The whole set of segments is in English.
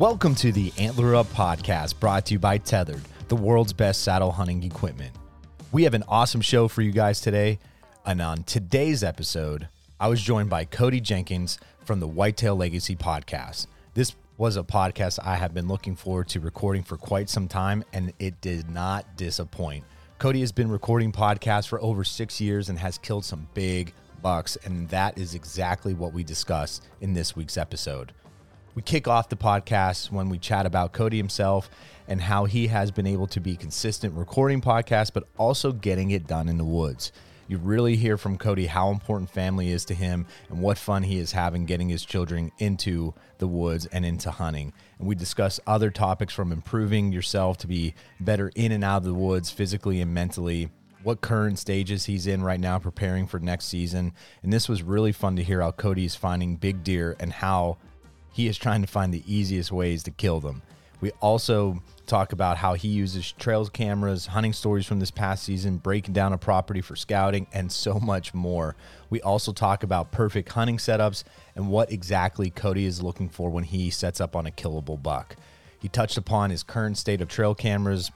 Welcome to the Antler Up podcast brought to you by Tethered, the world's best saddle hunting equipment. We have an awesome show for you guys today. And on today's episode, I was joined by Cody Jenkins from the Whitetail Legacy podcast. This was a podcast I have been looking forward to recording for quite some time, and it did not disappoint. Cody has been recording podcasts for over six years and has killed some big bucks, and that is exactly what we discuss in this week's episode. We kick off the podcast when we chat about Cody himself and how he has been able to be consistent recording podcasts, but also getting it done in the woods. You really hear from Cody how important family is to him and what fun he is having getting his children into the woods and into hunting. And we discuss other topics from improving yourself to be better in and out of the woods physically and mentally, what current stages he's in right now preparing for next season. And this was really fun to hear how Cody is finding big deer and how he is trying to find the easiest ways to kill them. We also talk about how he uses trails cameras, hunting stories from this past season, breaking down a property for scouting, and so much more. We also talk about perfect hunting setups and what exactly Cody is looking for when he sets up on a killable buck. He touched upon his current state of trail cameras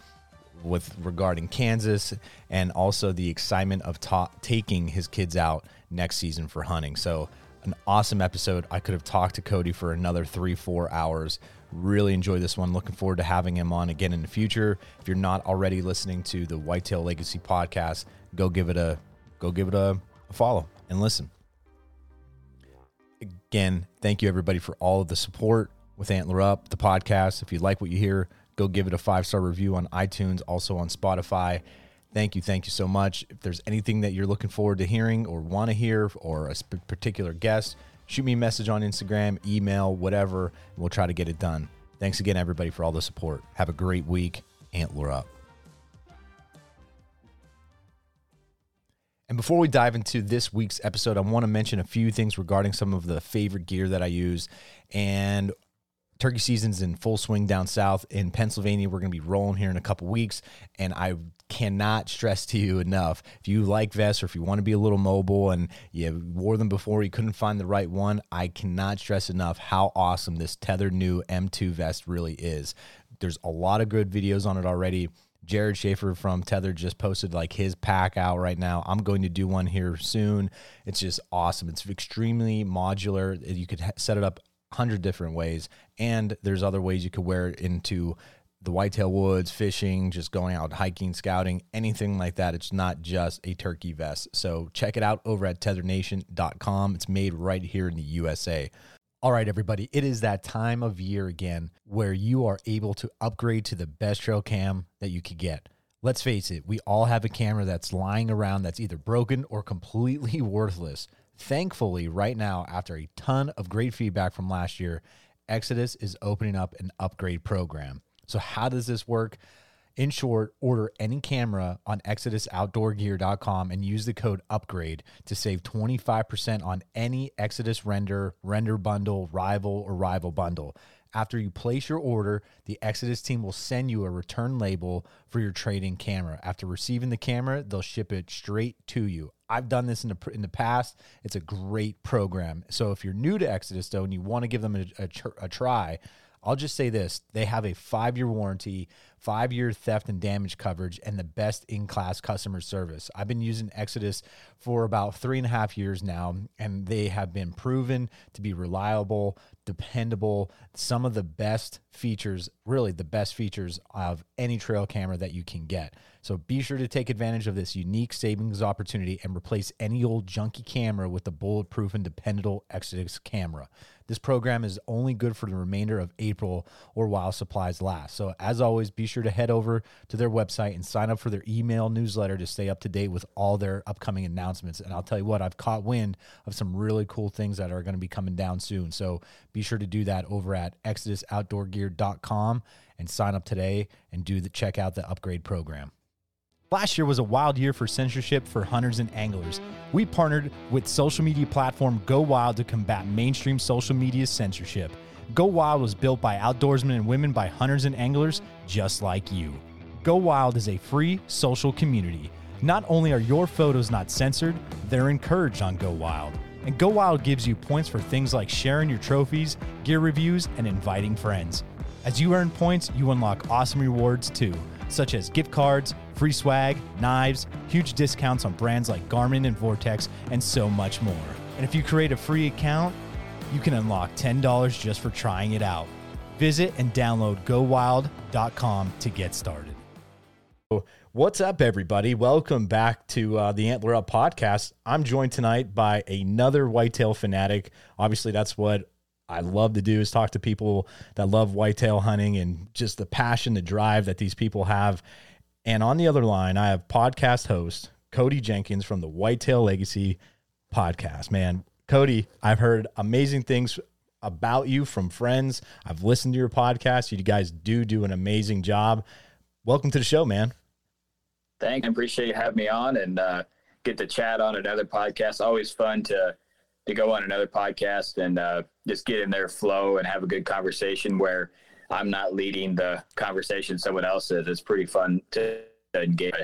with regarding Kansas and also the excitement of ta- taking his kids out next season for hunting. So an awesome episode. I could have talked to Cody for another three, four hours. Really enjoy this one. Looking forward to having him on again in the future. If you're not already listening to the Whitetail Legacy podcast, go give it a go give it a, a follow and listen. Again, thank you everybody for all of the support with Antler Up, the podcast. If you like what you hear, go give it a five star review on iTunes, also on Spotify. Thank you. Thank you so much. If there's anything that you're looking forward to hearing or want to hear or a particular guest, shoot me a message on Instagram, email, whatever, and we'll try to get it done. Thanks again, everybody, for all the support. Have a great week. Antler up. And before we dive into this week's episode, I want to mention a few things regarding some of the favorite gear that I use. And turkey season's in full swing down south in Pennsylvania. We're going to be rolling here in a couple weeks, and I cannot stress to you enough. If you like vests or if you want to be a little mobile and you wore them before, you couldn't find the right one, I cannot stress enough how awesome this tethered new M2 vest really is. There's a lot of good videos on it already. Jared Schaefer from Tether just posted like his pack out right now. I'm going to do one here soon. It's just awesome. It's extremely modular. You could set it up 100 different ways and there's other ways you could wear it into the whitetail woods, fishing, just going out hiking, scouting, anything like that. It's not just a turkey vest. So check it out over at tetherednation.com. It's made right here in the USA. All right, everybody, it is that time of year again where you are able to upgrade to the best trail cam that you could get. Let's face it, we all have a camera that's lying around that's either broken or completely worthless. Thankfully, right now, after a ton of great feedback from last year, Exodus is opening up an upgrade program. So, how does this work? In short, order any camera on ExodusOutdoorGear.com and use the code UPGRADE to save 25% on any Exodus render, render bundle, rival, or rival bundle. After you place your order, the Exodus team will send you a return label for your trading camera. After receiving the camera, they'll ship it straight to you. I've done this in the in the past. It's a great program. So if you're new to Exodus though and you want to give them a, a, a try, I'll just say this: they have a five year warranty five year theft and damage coverage, and the best in class customer service. I've been using Exodus for about three and a half years now, and they have been proven to be reliable, dependable, some of the best features, really the best features of any trail camera that you can get. So be sure to take advantage of this unique savings opportunity and replace any old junky camera with the bulletproof and dependable Exodus camera. This program is only good for the remainder of April or while supplies last. So, as always, be sure to head over to their website and sign up for their email newsletter to stay up to date with all their upcoming announcements. And I'll tell you what, I've caught wind of some really cool things that are going to be coming down soon. So, be sure to do that over at exodusoutdoorgear.com and sign up today and do the check out the upgrade program. Last year was a wild year for censorship for hunters and anglers. We partnered with social media platform Go Wild to combat mainstream social media censorship. Go Wild was built by outdoorsmen and women by hunters and anglers just like you. Go Wild is a free social community. Not only are your photos not censored, they're encouraged on Go Wild. And Go Wild gives you points for things like sharing your trophies, gear reviews, and inviting friends. As you earn points, you unlock awesome rewards too, such as gift cards, free swag, knives, huge discounts on brands like Garmin and Vortex, and so much more. And if you create a free account, you can unlock $10 just for trying it out. Visit and download gowild.com to get started. What's up, everybody? Welcome back to uh, the Antler Up podcast. I'm joined tonight by another whitetail fanatic. Obviously, that's what I love to do is talk to people that love whitetail hunting and just the passion, the drive that these people have. And on the other line, I have podcast host Cody Jenkins from the Whitetail Legacy podcast. Man, Cody, I've heard amazing things about you from friends. I've listened to your podcast. You guys do do an amazing job. Welcome to the show, man. Thanks. I appreciate you having me on and uh, get to chat on another podcast. Always fun to to go on another podcast and uh, just get in their flow and have a good conversation where I'm not leading the conversation, someone else is. It's pretty fun to engage.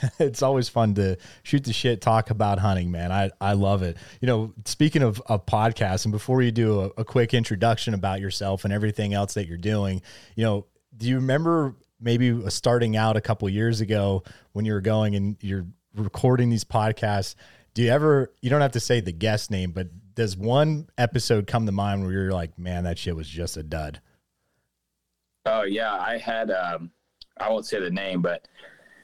it's always fun to shoot the shit, talk about hunting, man. I, I love it. You know, speaking of, of podcasts, and before you do a, a quick introduction about yourself and everything else that you're doing, you know, do you remember maybe starting out a couple years ago when you were going and you're recording these podcasts? Do you ever, you don't have to say the guest name, but does one episode come to mind where you're like, man, that shit was just a dud? Oh yeah, I had um, I won't say the name, but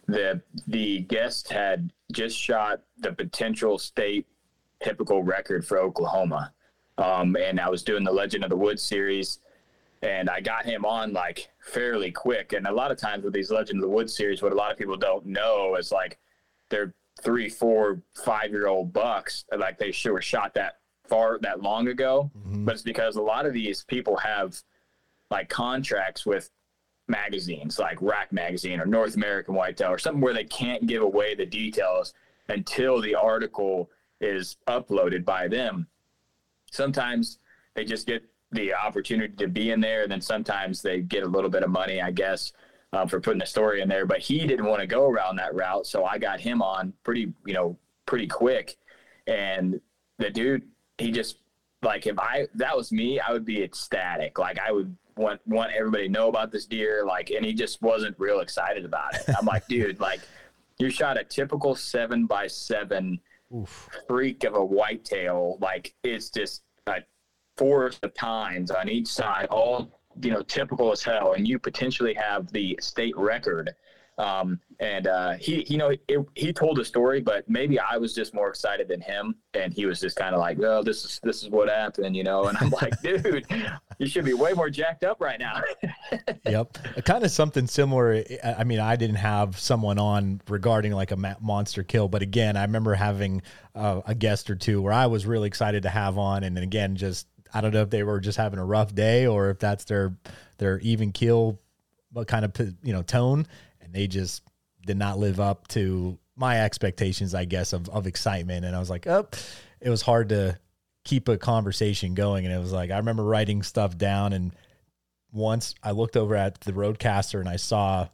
the the guest had just shot the potential state typical record for Oklahoma, um, and I was doing the Legend of the Woods series, and I got him on like fairly quick. And a lot of times with these Legend of the Woods series, what a lot of people don't know is like they're three, four, five year old bucks, like they sure shot that far that long ago, mm-hmm. but it's because a lot of these people have like contracts with magazines like Rack Magazine or North American Whitetail or something where they can't give away the details until the article is uploaded by them. Sometimes they just get the opportunity to be in there, and then sometimes they get a little bit of money, I guess, um, for putting the story in there. But he didn't want to go around that route, so I got him on pretty, you know, pretty quick. And the dude, he just like if I that was me, I would be ecstatic. Like I would want want everybody to know about this deer. Like, and he just wasn't real excited about it. I'm like, dude, like you shot a typical seven by seven Oof. freak of a whitetail. Like it's just a forest of tines on each side, all you know, typical as hell, and you potentially have the state record um, and uh, he, you know, it, he told a story, but maybe I was just more excited than him, and he was just kind of like, "Well, this is this is what happened," you know. And I'm like, "Dude, you should be way more jacked up right now." yep, kind of something similar. I mean, I didn't have someone on regarding like a monster kill, but again, I remember having uh, a guest or two where I was really excited to have on, and then again, just I don't know if they were just having a rough day or if that's their their even kill kind of you know tone and they just did not live up to my expectations, I guess, of, of excitement. And I was like, oh, it was hard to keep a conversation going. And it was like, I remember writing stuff down. And once I looked over at the RODECaster and I saw,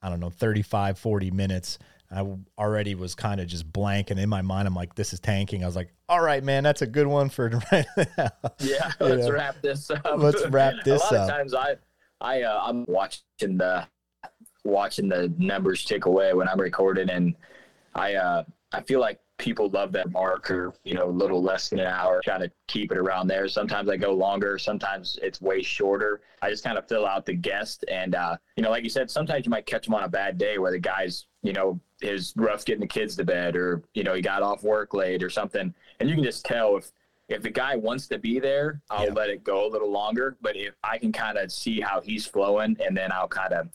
I don't know, 35, 40 minutes. I already was kind of just blank. And in my mind, I'm like, this is tanking. I was like, all right, man, that's a good one for right now. Yeah, let's know? wrap this up. Let's wrap this a lot up. Of times I, I, uh, I'm watching the watching the numbers tick away when I'm recording, and I uh, I feel like people love that marker, you know, a little less than an hour, trying to keep it around there. Sometimes I go longer, sometimes it's way shorter. I just kind of fill out the guest. And, uh, you know, like you said, sometimes you might catch them on a bad day where the guy's, you know, is rough getting the kids to bed or, you know, he got off work late or something. And you can just tell if, if the guy wants to be there, I'll yeah. let it go a little longer. But if I can kind of see how he's flowing and then I'll kind of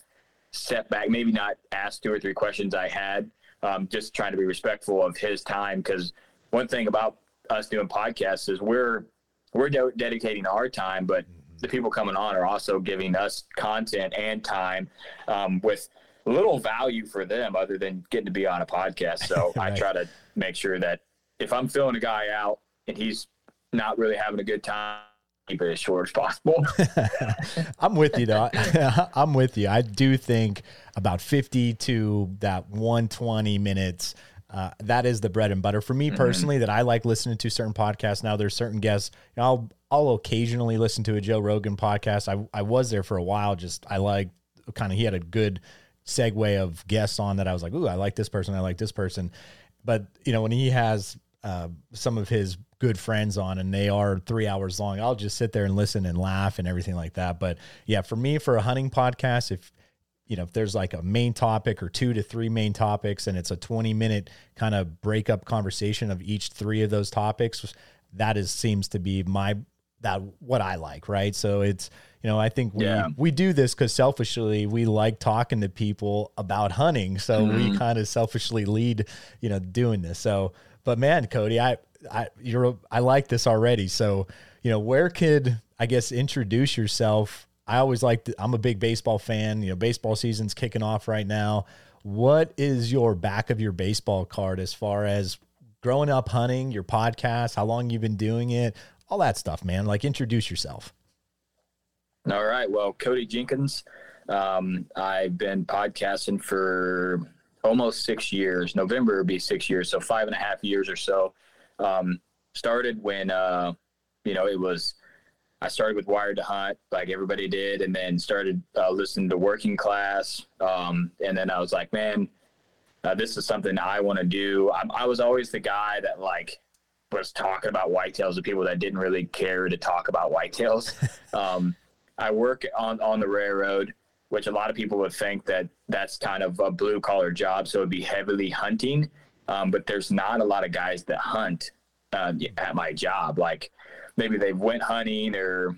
step back, maybe not ask two or three questions I had um, just trying to be respectful of his time. Because one thing about us doing podcasts is we're we're de- dedicating our time, but the people coming on are also giving us content and time um, with little value for them other than getting to be on a podcast. So right. I try to make sure that if I'm filling a guy out and he's not really having a good time, keep it as short as possible. I'm with you though. I'm with you. I do think about 50 to that 120 minutes. Uh, that is the bread and butter for me mm-hmm. personally. Mm-hmm. That I like listening to certain podcasts. Now there's certain guests. You know, I'll I'll occasionally listen to a Joe Rogan podcast. I I was there for a while. Just I like kind of he had a good segue of guests on that I was like, ooh, I like this person. I like this person. But you know when he has uh, some of his good friends on and they are three hours long, I'll just sit there and listen and laugh and everything like that. But yeah, for me, for a hunting podcast, if you know, if there's like a main topic or two to three main topics and it's a 20 minute kind of breakup conversation of each three of those topics, that is seems to be my that what I like, right? So it's you know, I think we yeah. we do this because selfishly we like talking to people about hunting. So mm-hmm. we kind of selfishly lead, you know, doing this. So but man, Cody, I, I, you're, I like this already. So, you know, where could I guess introduce yourself? I always like. I'm a big baseball fan. You know, baseball season's kicking off right now. What is your back of your baseball card as far as growing up hunting, your podcast, how long you've been doing it, all that stuff, man? Like, introduce yourself. All right. Well, Cody Jenkins. Um, I've been podcasting for almost six years. November would be six years, so five and a half years or so. Um, started when uh, you know it was. I started with Wired to Hunt, like everybody did, and then started uh, listening to Working Class. Um, and then I was like, man, uh, this is something I want to do. I, I was always the guy that like was talking about whitetails to people that didn't really care to talk about whitetails. um, I work on on the railroad which a lot of people would think that that's kind of a blue collar job. So it'd be heavily hunting. Um, but there's not a lot of guys that hunt uh, at my job. Like maybe they went hunting or,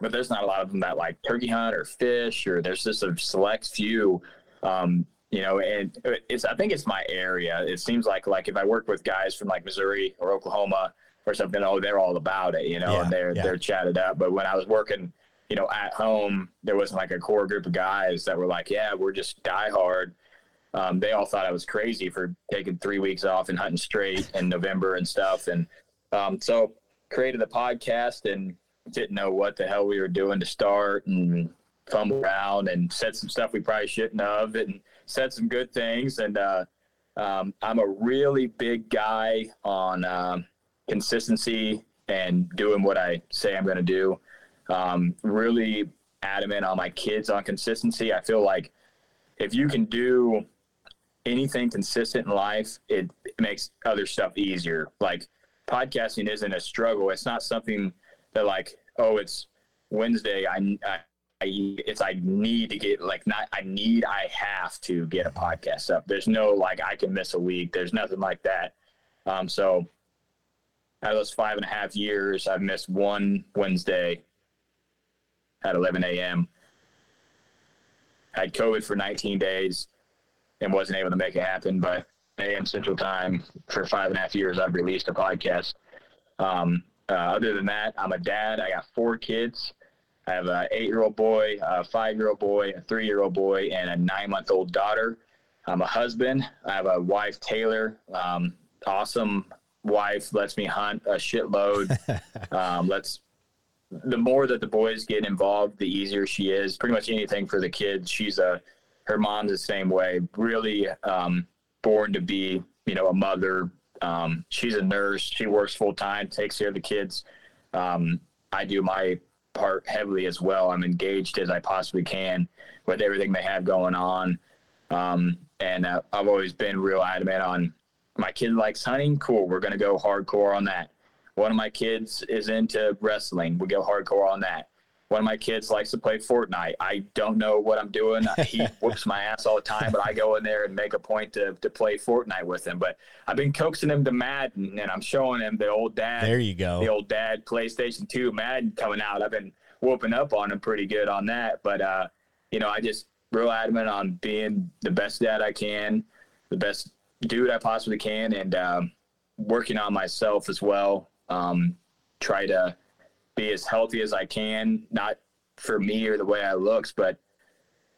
but there's not a lot of them that like turkey hunt or fish, or there's just a select few. Um, you know, and it's I think it's my area. It seems like like if I work with guys from like Missouri or Oklahoma or something, oh, they're all about it, you know, yeah, and they're yeah. they're chatted up. But when I was working you know, at home, there wasn't like a core group of guys that were like, yeah, we're just diehard. Um, they all thought I was crazy for taking three weeks off and hunting straight in November and stuff. And um, so created a podcast and didn't know what the hell we were doing to start and fumble around and said some stuff we probably shouldn't have and said some good things. And uh, um, I'm a really big guy on uh, consistency and doing what I say I'm going to do um, really adamant on my kids on consistency. I feel like if you can do anything consistent in life, it, it makes other stuff easier. Like podcasting isn't a struggle. It's not something that like, oh, it's Wednesday. I, I, I it's I need to get like not I need I have to get a podcast up. There's no like I can miss a week. There's nothing like that. Um, so out of those five and a half years, I've missed one Wednesday at 11 a.m. Had COVID for 19 days and wasn't able to make it happen. But a.m. Central Time for five and a half years, I've released a podcast. Um, uh, other than that, I'm a dad. I got four kids. I have an eight-year-old boy, a five-year-old boy, a three-year-old boy, and a nine-month-old daughter. I'm a husband. I have a wife, Taylor. Um, awesome wife. Lets me hunt a shitload. um, lets the more that the boys get involved, the easier she is. Pretty much anything for the kids. She's a her mom's the same way. Really um, born to be, you know, a mother. Um, she's a nurse. She works full time, takes care of the kids. Um, I do my part heavily as well. I'm engaged as I possibly can with everything they have going on. Um, and uh, I've always been real adamant on my kid likes hunting. Cool. We're going to go hardcore on that. One of my kids is into wrestling. We go hardcore on that. One of my kids likes to play Fortnite. I don't know what I'm doing. He whoops my ass all the time, but I go in there and make a point to, to play Fortnite with him. But I've been coaxing him to Madden and I'm showing him the old dad. There you go. The old dad PlayStation 2 Madden coming out. I've been whooping up on him pretty good on that. But, uh, you know, I just real adamant on being the best dad I can, the best dude I possibly can, and um, working on myself as well. Um, try to be as healthy as I can, not for me or the way I looks, but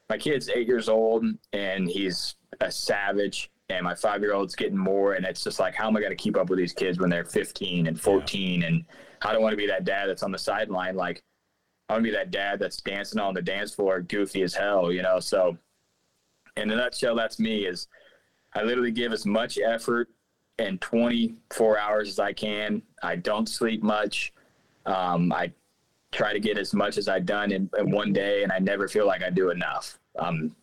my kid's eight years old and he's a savage and my five year old's getting more and it's just like how am I gonna keep up with these kids when they're fifteen and fourteen yeah. and I don't want to be that dad that's on the sideline like I want to be that dad that's dancing on the dance floor goofy as hell, you know. So in a nutshell, that's me is I literally give as much effort in 24 hours as I can. I don't sleep much. Um, I try to get as much as I've done in, in, one day, and I never feel like I do enough. Um,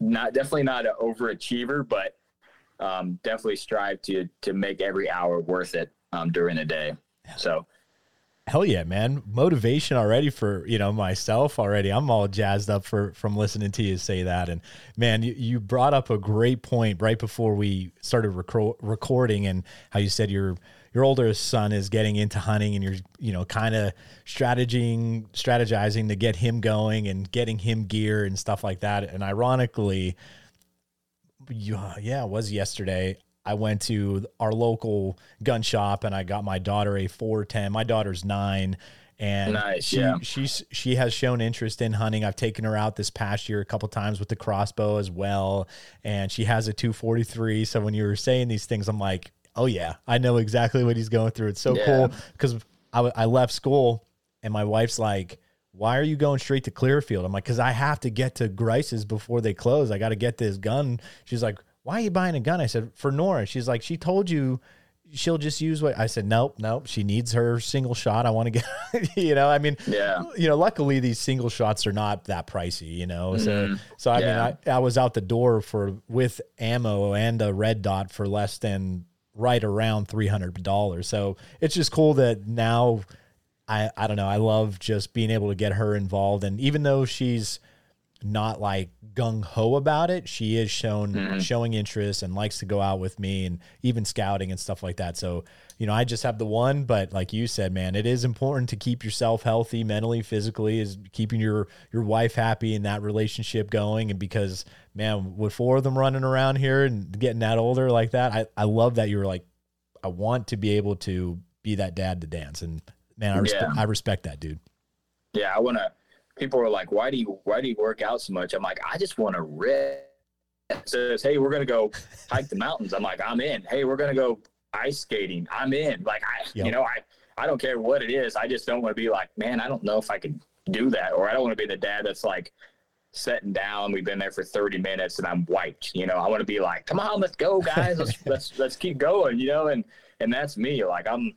not definitely not an overachiever, but um, definitely strive to to make every hour worth it um, during the day. So. Hell yeah, man! Motivation already for you know myself already. I'm all jazzed up for from listening to you say that. And man, you, you brought up a great point right before we started rec- recording, and how you said you're your older son is getting into hunting and you're you know kind of strategizing strategizing to get him going and getting him gear and stuff like that and ironically yeah it was yesterday I went to our local gun shop and I got my daughter a 410. My daughter's 9 and nice, she yeah. she's she has shown interest in hunting. I've taken her out this past year a couple times with the crossbow as well, and she has a 243. So when you were saying these things, I'm like, oh yeah, I know exactly what he's going through. It's so yeah. cool because I, I left school and my wife's like, why are you going straight to Clearfield? I'm like, because I have to get to Grice's before they close. I got to get this gun. She's like, why are you buying a gun? I said, for Nora. She's like, she told you she'll just use what I said. Nope, nope. She needs her single shot. I want to get, you know, I mean, yeah, you know, luckily these single shots are not that pricey, you know? So, mm-hmm. so I yeah. mean, I, I was out the door for with ammo and a red dot for less than right around $300. So it's just cool that now I, I don't know. I love just being able to get her involved. And even though she's not like gung ho about it, she is shown mm-hmm. showing interest and likes to go out with me and even scouting and stuff like that. So you know, I just have the one, but like you said, man, it is important to keep yourself healthy mentally, physically, is keeping your your wife happy and that relationship going. And because, man, with four of them running around here and getting that older like that, I, I love that you were like, I want to be able to be that dad to dance. And man, I respect yeah. I respect that, dude. Yeah, I wanna people are like, Why do you why do you work out so much? I'm like, I just wanna rip says, "Hey, we're gonna go hike the mountains." I'm like, "I'm in." Hey, we're gonna go ice skating. I'm in. Like I, yep. you know, I, I don't care what it is. I just don't want to be like, man, I don't know if I could do that, or I don't want to be the dad that's like sitting down. We've been there for 30 minutes and I'm wiped. You know, I want to be like, come on, let's go, guys. Let's let's let's keep going. You know, and and that's me. Like I'm,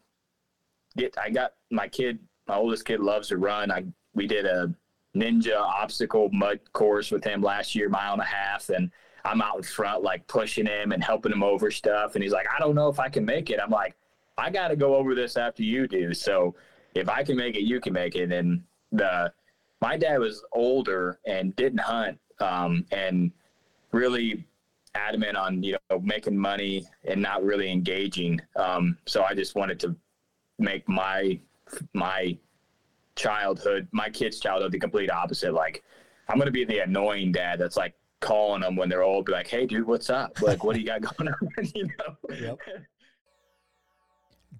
get. I got my kid. My oldest kid loves to run. I we did a ninja obstacle mud course with him last year, mile and a half, and I'm out in front, like pushing him and helping him over stuff. And he's like, I don't know if I can make it. I'm like, I got to go over this after you do. So if I can make it, you can make it. And the, my dad was older and didn't hunt um, and really adamant on, you know, making money and not really engaging. Um, so I just wanted to make my, my childhood, my kid's childhood, the complete opposite. Like, I'm going to be the annoying dad that's like, calling them when they're old, be like, "Hey, dude, what's up? Like, what do you got going on?" you know. Yep.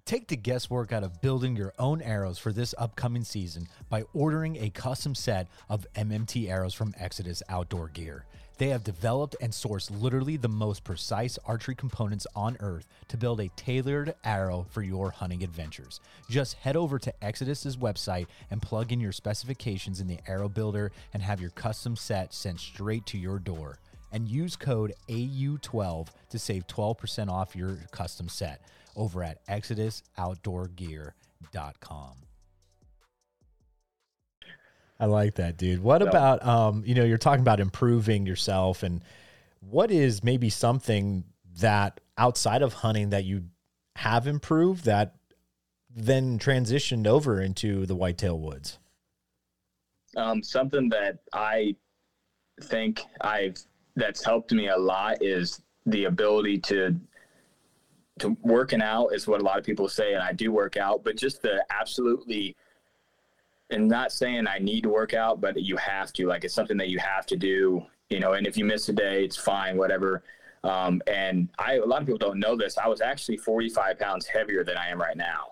Take the guesswork out of building your own arrows for this upcoming season by ordering a custom set of MMT arrows from Exodus Outdoor Gear. They have developed and sourced literally the most precise archery components on earth to build a tailored arrow for your hunting adventures. Just head over to Exodus's website and plug in your specifications in the arrow builder and have your custom set sent straight to your door. And use code AU12 to save 12% off your custom set over at ExodusOutdoorGear.com. I like that, dude. What So- about um, you know, you're talking about improving yourself and what is maybe something that outside of hunting that you have improved that then transitioned over into the whitetail woods? Um, something that I think I've that's helped me a lot is the ability to to working out is what a lot of people say, and I do work out, but just the absolutely and not saying I need to work out, but you have to. Like it's something that you have to do, you know. And if you miss a day, it's fine, whatever. Um, and I, a lot of people don't know this. I was actually 45 pounds heavier than I am right now.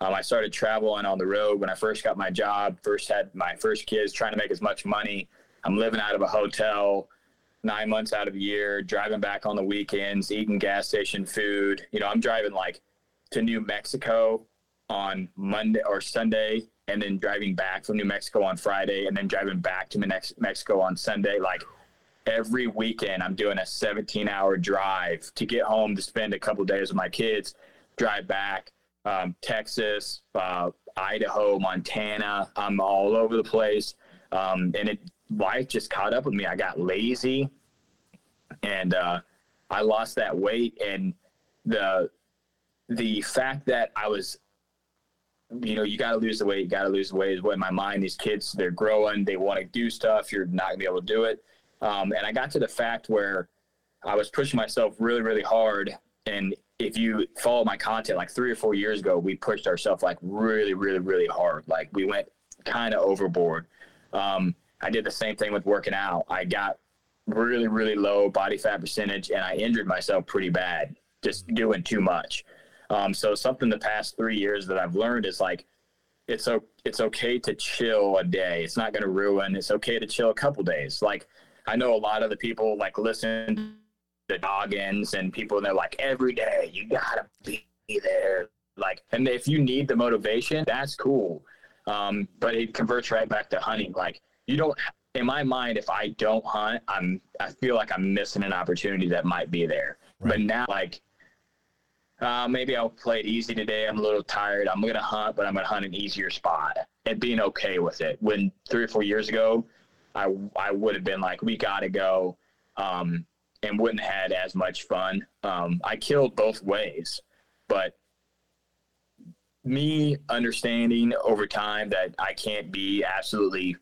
Um, I started traveling on the road when I first got my job, first had my first kids, trying to make as much money. I'm living out of a hotel nine months out of the year, driving back on the weekends, eating gas station food. You know, I'm driving like to New Mexico on Monday or Sunday, and then driving back from New Mexico on Friday, and then driving back to Mex- Mexico on Sunday. Like every weekend, I'm doing a 17 hour drive to get home to spend a couple days with my kids, drive back. Um, Texas, uh, Idaho, Montana. I'm all over the place. Um, and it life just caught up with me. I got lazy and uh, I lost that weight. And the the fact that I was you know, you got to lose the weight. You got to lose the weight is what in my mind. These kids, they're growing. They want to do stuff. You're not gonna be able to do it. Um, and I got to the fact where I was pushing myself really, really hard. And if you follow my content, like three or four years ago, we pushed ourselves like really, really, really hard. Like we went kind of overboard. Um, I did the same thing with working out. I got really, really low body fat percentage, and I injured myself pretty bad just doing too much. Um, so something the past three years that I've learned is like it's o- it's okay to chill a day. It's not going to ruin. It's okay to chill a couple days. Like I know a lot of the people like listen to Goggins and people, and they're like every day you gotta be there. Like, and if you need the motivation, that's cool. Um, but it converts right back to hunting. Like you don't. In my mind, if I don't hunt, I'm. I feel like I'm missing an opportunity that might be there. But now, like uh, maybe I'll play it easy today. I'm a little tired. I'm going to hunt, but I'm going to hunt an easier spot and being okay with it. When three or four years ago, I, I would have been like, we got to go um, and wouldn't have had as much fun. Um, I killed both ways, but me understanding over time that I can't be absolutely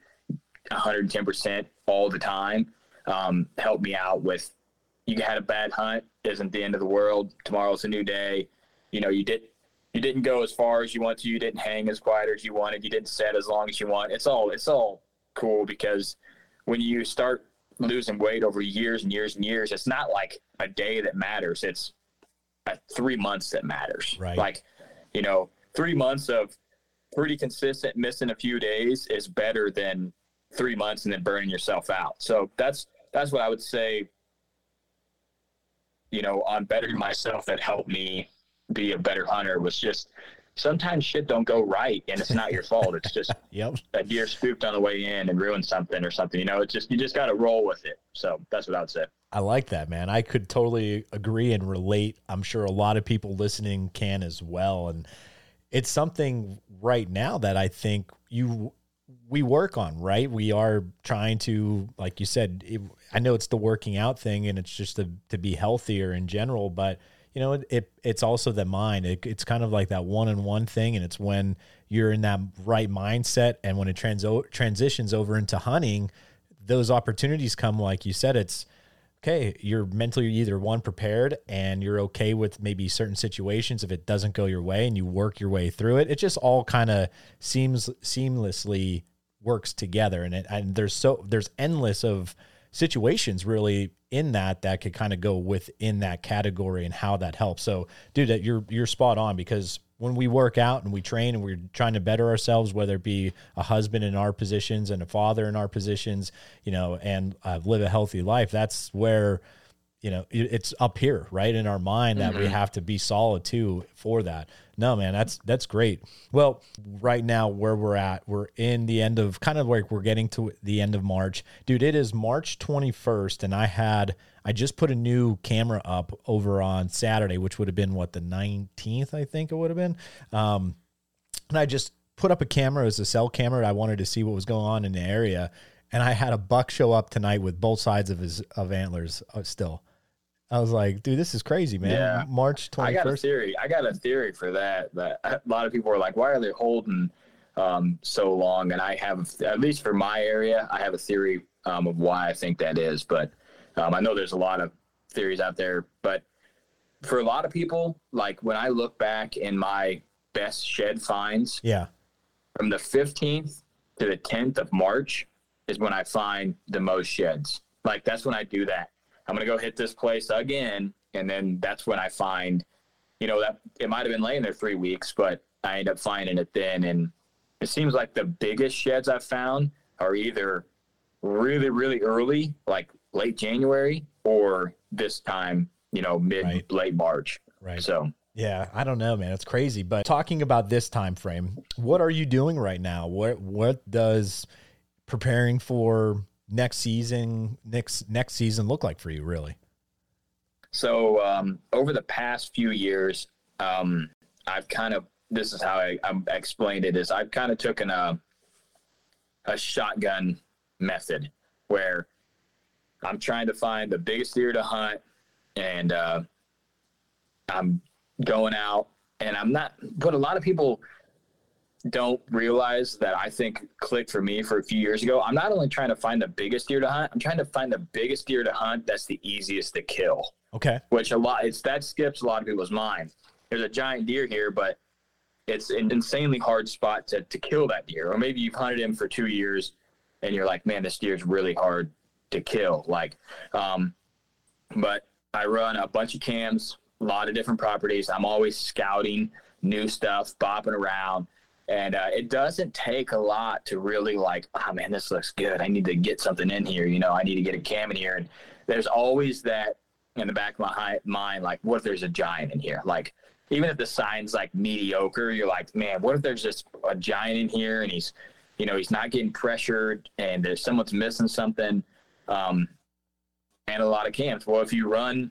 110% all the time um, helped me out with you had a bad hunt isn't the end of the world. Tomorrow's a new day. You know you did you didn't go as far as you want to. You didn't hang as quiet as you wanted. You didn't set as long as you want. It's all it's all cool because when you start losing weight over years and years and years it's not like a day that matters. It's uh, three months that matters. Right. like you know three months of pretty consistent missing a few days is better than three months and then burning yourself out. So that's that's what i would say you know, on bettering myself that helped me be a better hunter was just sometimes shit don't go right and it's not your fault. It's just Yep. a deer spooked on the way in and ruined something or something. You know, it's just you just gotta roll with it. So that's what I would say. I like that, man. I could totally agree and relate. I'm sure a lot of people listening can as well. And it's something right now that I think you we work on, right? We are trying to, like you said, it, I know it's the working out thing and it's just to, to be healthier in general, but you know, it, it it's also the mind. It, it's kind of like that one on one thing. And it's when you're in that right mindset and when it trans- transitions over into hunting, those opportunities come, like you said, it's, okay, you're mentally either one prepared and you're okay with maybe certain situations if it doesn't go your way and you work your way through it. It just all kind of seems seamlessly works together and it and there's so there's endless of situations really in that that could kind of go within that category and how that helps. So, dude, you're you're spot on because when we work out and we train and we're trying to better ourselves, whether it be a husband in our positions and a father in our positions, you know, and uh, live a healthy life, that's where you know it's up here right in our mind that we have to be solid too for that. No man that's that's great. Well right now where we're at we're in the end of kind of like we're getting to the end of march. Dude it is march 21st and i had i just put a new camera up over on saturday which would have been what the 19th i think it would have been. Um and I just put up a camera. As a cell camera. I wanted to see what was going on in the area, and I had a buck show up tonight with both sides of his of antlers uh, still. I was like, dude, this is crazy, man. Yeah. March I got a theory. I got a theory for that. That a lot of people are like, why are they holding um, so long? And I have, at least for my area, I have a theory um, of why I think that is. But um, I know there's a lot of theories out there. But for a lot of people, like when I look back in my best shed finds Yeah. from the 15th to the 10th of March is when I find the most sheds. Like that's when I do that. I'm gonna go hit this place again, and then that's when I find, you know, that it might have been laying there three weeks, but I end up finding it then. And it seems like the biggest sheds I've found are either really, really early, like late January, or this time, you know, mid Right. late March. Right. So Yeah, I don't know, man. It's crazy. But talking about this time frame, what are you doing right now? What what does preparing for next season next next season look like for you? Really? So um, over the past few years, um, I've kind of this is how I, I explained it is I've kind of taken a a shotgun method where I'm trying to find the biggest deer to hunt, and uh, I'm going out, and I'm not. But a lot of people don't realize that I think clicked for me for a few years ago. I'm not only trying to find the biggest deer to hunt, I'm trying to find the biggest deer to hunt that's the easiest to kill Okay. which a lot it's that skips a lot of people's mind. There's a giant deer here, but it's an insanely hard spot to, to kill that deer. Or maybe you've hunted him for two years and you're like, man, this deer's really hard to kill. Like, um, but I run a bunch of cams, a lot of different properties. I'm always scouting new stuff, bopping around. And uh, it doesn't take a lot to really like, oh man, this looks good. I need to get something in here. You know, I need to get a cam in here. And there's always that in the back of my mind, like, what if there's a giant in here? Like, even if the sign's like mediocre, you're like, man, what if there's just a giant in here and he's, you know, he's not getting pressured and there's someone's missing something, um, and a lot of cams. Well, if you run,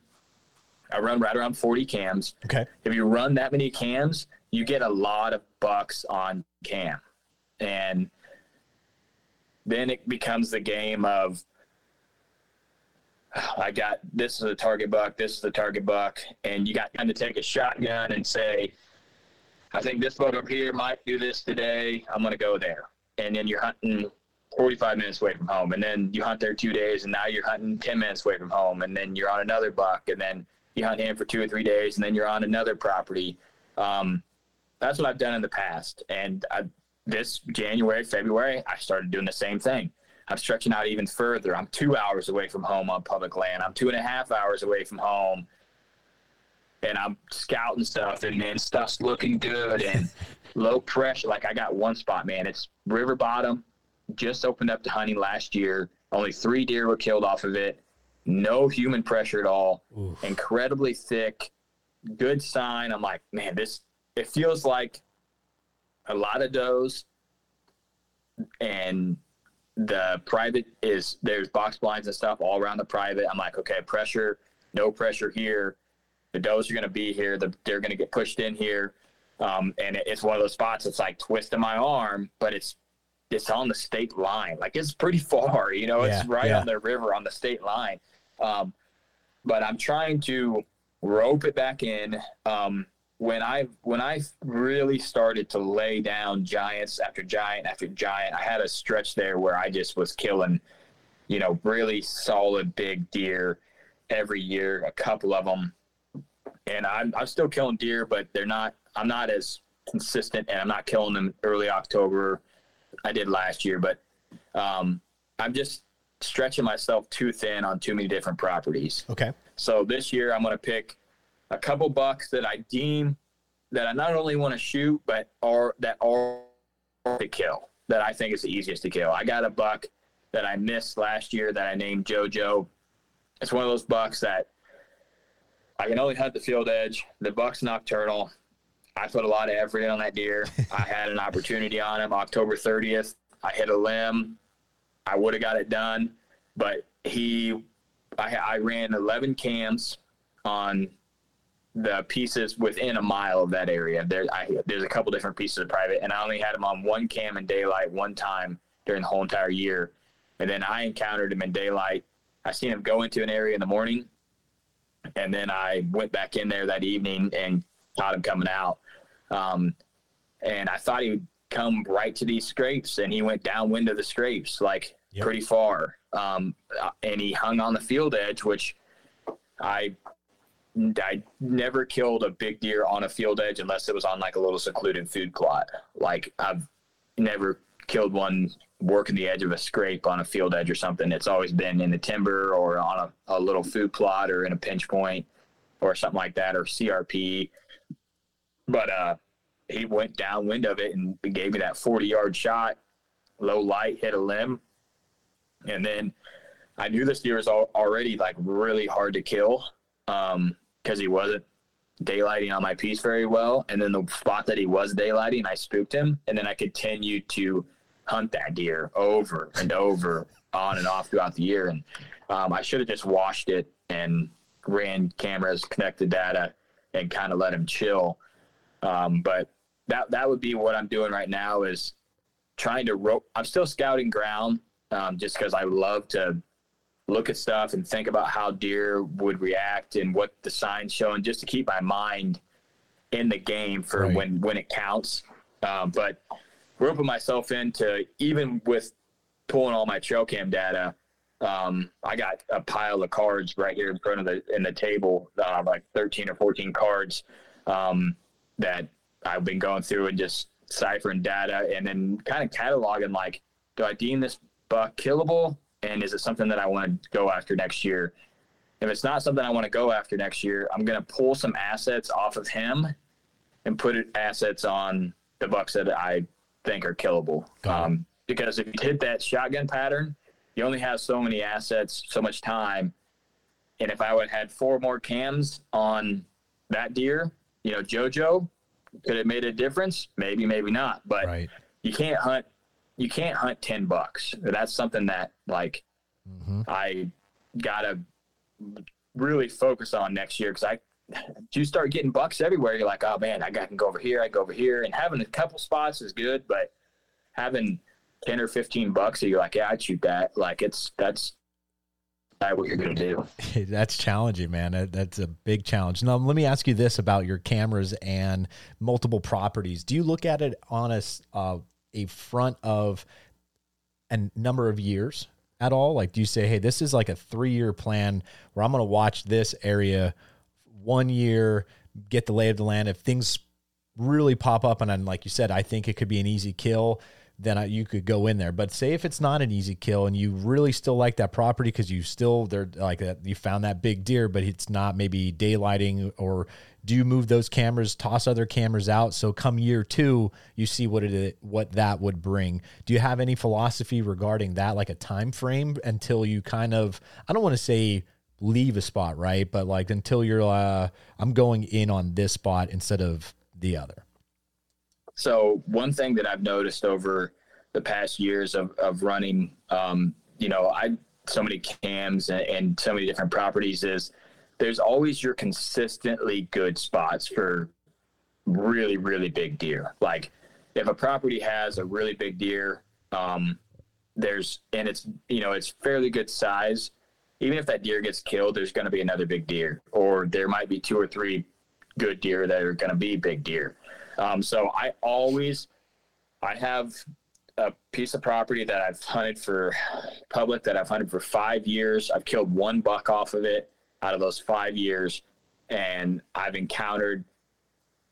I run right around 40 cams. Okay. If you run that many cams, you get a lot of bucks on cam, and then it becomes the game of I got this is a target buck, this is a target buck, and you got kind of take a shotgun and say, I think this buck up here might do this today. I'm gonna go there, and then you're hunting 45 minutes away from home, and then you hunt there two days, and now you're hunting 10 minutes away from home, and then you're on another buck, and then you hunt him for two or three days, and then you're on another property. Um, that's what I've done in the past, and I, this January, February, I started doing the same thing. I'm stretching out even further. I'm two hours away from home on public land. I'm two and a half hours away from home. And I'm scouting stuff and man, stuff's looking good and low pressure. Like I got one spot, man. It's river bottom. Just opened up to hunting last year. Only three deer were killed off of it. No human pressure at all. Oof. Incredibly thick. Good sign. I'm like, man, this it feels like a lot of does and the private is there's box blinds and stuff all around the private. I'm like, okay, pressure, no pressure here. The does are going to be here. The, they're going to get pushed in here. Um, and it, it's one of those spots. It's like twisting my arm, but it's it's on the state line. Like it's pretty far. You know, Yeah, it's right yeah. on the river on the state line. Um, but I'm trying to rope it back in. Um, when I when I really started to lay down giants after giant after giant, I had a stretch there where I just was killing, you know, really solid big deer every year, a couple of them, and I'm I'm still killing deer, but they're not. I'm not as consistent, and I'm not killing them early October. I did last year, but um, I'm just stretching myself too thin on too many different properties. Okay. So this year I'm going to pick a couple bucks that I deem that I not only want to shoot, but are that are to kill. That I think is the easiest to kill. I got a buck that I missed last year that I named JoJo. It's one of those bucks that I can only hunt the field edge. The buck's nocturnal. I put a lot of effort in on that deer. I had an opportunity on him October 30th. I hit a limb. I would have got it done, but he I, I ran 11 cams on the pieces within a mile of that area. There, I, there's a couple different pieces of private, and I only had them on one cam in daylight one time during the whole entire year. And then I encountered him in daylight. I seen him go into an area in the morning, and then I went back in there that evening and caught him coming out. Um, and I thought he would come right to these scrapes, and he went downwind of the scrapes, like yep. pretty far. Um, and he hung on the field edge, which I I never killed a big deer on a field edge unless it was on like a little secluded food plot. Like I've never killed one working the edge of a scrape on a field edge or something. It's always been in the timber or on a, a little food plot or in a pinch point or something like that or CRP. But uh, he went downwind of it and gave me that 40 yard shot, low light, hit a limb. And then I knew this deer was already like really hard to kill. Um, because he wasn't daylighting on my piece very well. And then the spot that he was daylighting, I spooked him. And then I continued to hunt that deer over and over on and off throughout the year. And um, I should have just washed it and ran cameras, connected data, and kind of let him chill. Um, but that that would be what I'm doing right now is trying to rope. I'm still scouting ground um, just because I love to look at stuff and think about how deer would react and what the signs showing just to keep my mind in the game for right. when when it counts um, but roping myself into even with pulling all my trail cam data um, i got a pile of cards right here in front of the in the table uh, like 13 or 14 cards um, that i've been going through and just ciphering data and then kind of cataloging like do i deem this buck killable and is it something that I want to go after next year? If it's not something I want to go after next year, I'm going to pull some assets off of him and put assets on the bucks that I think are killable. Um, because if you hit that shotgun pattern, you only have so many assets, so much time. And if I would have had four more cams on that deer, you know, JoJo, could it made a difference? Maybe, maybe not. But right. you can't hunt you can't hunt 10 bucks. That's something that like mm-hmm. I gotta really focus on next year. Cause I, you start getting bucks everywhere. You're like, oh man, I can go over here. I go over here and having a couple spots is good, but having 10 or 15 bucks, you're like, yeah, I'd shoot that. Like it's, that's what you're going to do. That's challenging, man. That's a big challenge. Now, let me ask you this about your cameras and multiple properties. Do you look at it on a, uh, a front of a number of years at all? Like, do you say, hey, this is like a three year plan where I'm going to watch this area one year, get the lay of the land? If things really pop up, and I'm, like you said, I think it could be an easy kill, then I, you could go in there. But say if it's not an easy kill and you really still like that property because you still they're like that you found that big deer, but it's not maybe daylighting or do you move those cameras, toss other cameras out? So come year two, you see what it what that would bring. Do you have any philosophy regarding that, like a time frame until you kind of I don't want to say leave a spot, right? But like until you're uh I'm going in on this spot instead of the other. So one thing that I've noticed over the past years of, of running, um, you know, I so many cams and, and so many different properties is there's always your consistently good spots for really, really big deer. Like if a property has a really big deer, um, there's and it's you know it's fairly good size. Even if that deer gets killed, there's going to be another big deer, or there might be two or three good deer that are going to be big deer. Um, so I always I have a piece of property that I've hunted for public that I've hunted for five years. I've killed one buck off of it out of those five years, and I've encountered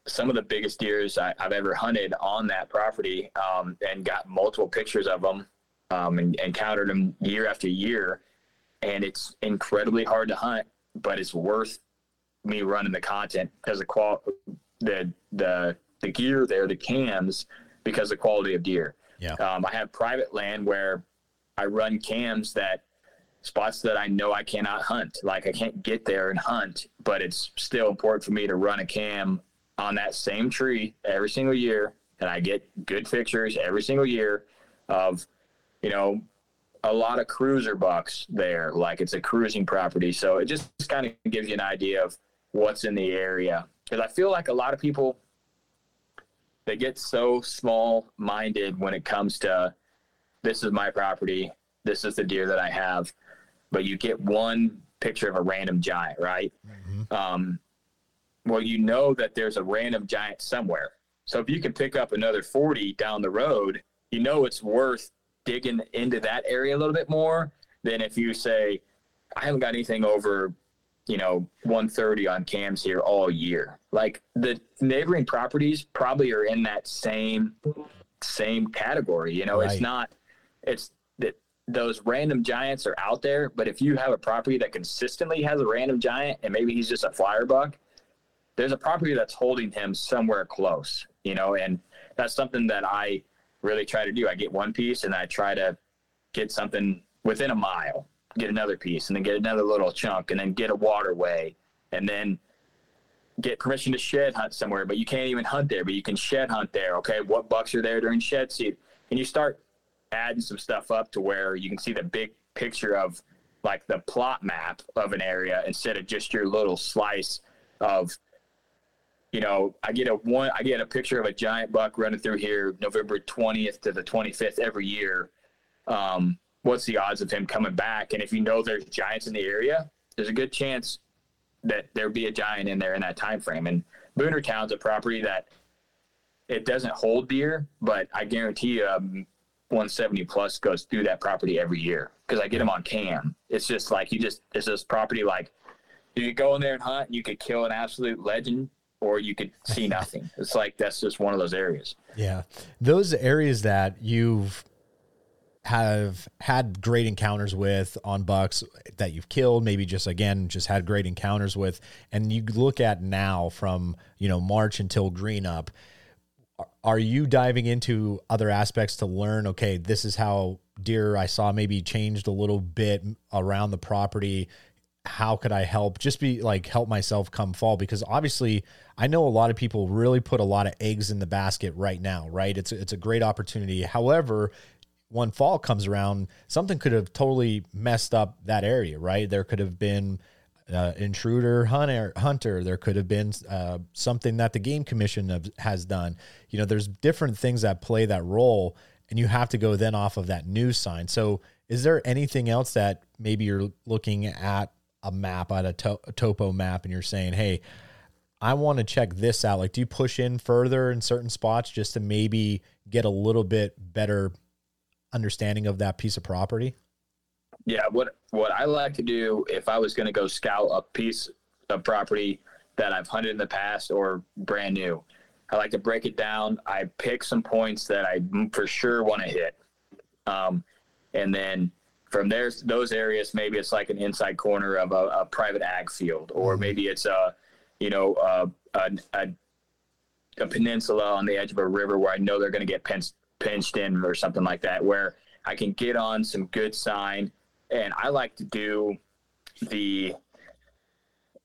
some of the biggest deers I, have ever hunted on that property, um, and got multiple pictures of them, um, and, counted them year after year. And it's incredibly hard to hunt, but it's worth me running the content because the qual the the the gear there, the cams, because the quality of deer. Yeah. Um, I have private land where I run cams that spots that I know I cannot hunt. Like I can't get there and hunt, but it's still important for me to run a cam on that same tree every single year. And I get good pictures every single year of, you know, a lot of cruiser bucks there. Like it's a cruising property. So it just kind of gives you an idea of what's in the area because I feel like a lot of people they get so small minded when it comes to this is my property, this is the deer that I have, but you get one picture of a random giant, right? Mm-hmm. Um, well, you know that there's a random giant somewhere. So if you can pick up another 40 down the road, you know it's worth digging into that area a little bit more than if you say, I haven't got anything over, you know, 130 on cams here all year. Like the neighboring properties probably are in that same same category. You know, right. it's not it's those random giants are out there, but if you have a property that consistently has a random giant and maybe he's just a flyer buck, there's a property that's holding him somewhere close, you know, and that's something that I really try to do. I get one piece and I try to get something within a mile, get another piece, and then get another little chunk, and then get a waterway, and then get permission to shed hunt somewhere, but you can't even hunt there, but you can shed hunt there. Okay, what bucks are there during shed season? And you start adding some stuff up to where you can see the big picture of like the plot map of an area instead of just your little slice of you know, I get a one, I get a picture of a giant buck running through here November 20th to the 25th every year. Um, what's the odds of him coming back? And if you know there's giants in the area, there's a good chance that there'd be a giant in there in that time frame. And Booner Town's a property that it doesn't hold deer, but I guarantee you, um, 170 plus goes through that property every year because I get them on cam. It's just like you just it's this property like you could go in there and hunt, and you could kill an absolute legend or you could see nothing. it's like that's just one of those areas. Yeah. Those areas that you've have had great encounters with on bucks that you've killed maybe just again just had great encounters with and you look at now from you know march until green up are you diving into other aspects to learn okay this is how deer i saw maybe changed a little bit around the property how could I help? Just be like help myself come fall because obviously I know a lot of people really put a lot of eggs in the basket right now, right? It's it's a great opportunity. However, when fall comes around, something could have totally messed up that area, right? There could have been uh, intruder hunter, hunter. There could have been uh, something that the game commission have, has done. You know, there's different things that play that role, and you have to go then off of that news sign. So, is there anything else that maybe you're looking at a map at a, to- a topo map and you're saying, hey, I want to check this out. Like, do you push in further in certain spots just to maybe get a little bit better understanding of that piece of property? Yeah, what what I like to do if I was going to go scout a piece of property that I've hunted in the past or brand new, I like to break it down. I pick some points that I for sure want to hit, um, and then from there those areas maybe it's like an inside corner of a, a private ag field or mm-hmm. maybe it's a you know a, a, a, peninsula on the edge of a river where i know they're going to get pinched, pinched in or something like that where i can get on some good sign and i like to do the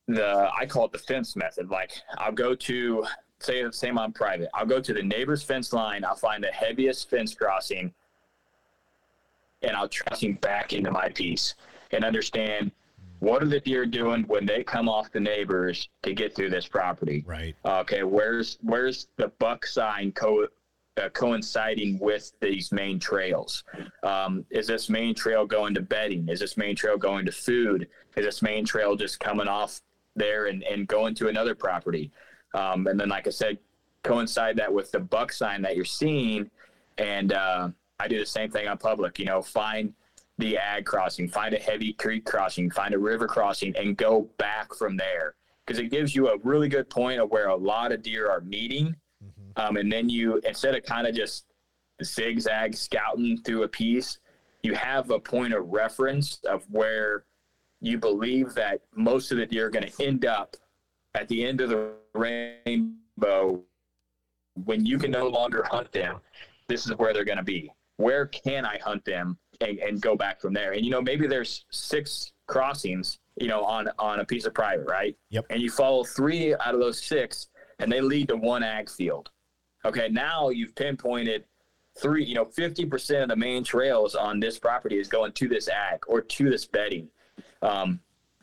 the i call it the fence method like i'll go to say the same on private i'll go to the neighbor's fence line i'll find the heaviest fence crossing and I'll tracking back into my piece and understand what are the deer doing when they come off the neighbors to get through this property. Right. Okay. Where's where's the buck sign co- uh, coinciding with these main trails? Um, is this main trail going to bedding? Is this main trail going to food? Is this main trail just coming off there and, and going to another property? Um, and then, like I said, coincide that with the buck sign that you're seeing and uh, I do the same thing on public. You know, find the ag crossing, find a heavy creek crossing, find a river crossing, and go back from there because it gives you a really good point of where a lot of deer are meeting. Um, and then you, instead of kind of just zigzag scouting through a piece, you have a point of reference of where you believe that most of the deer are going to end up at the end of the rainbow when you can no longer hunt them. This is where they're going to be where can I hunt them and, and go back from there? And you know, maybe there's six crossings, you know, on on a piece of private, right? Yep. And you follow three out of those six, and they lead to one ag field. Okay, now you've pinpointed three. You know, fifty percent of the main trails on this property is going to this ag or to this bedding. Um,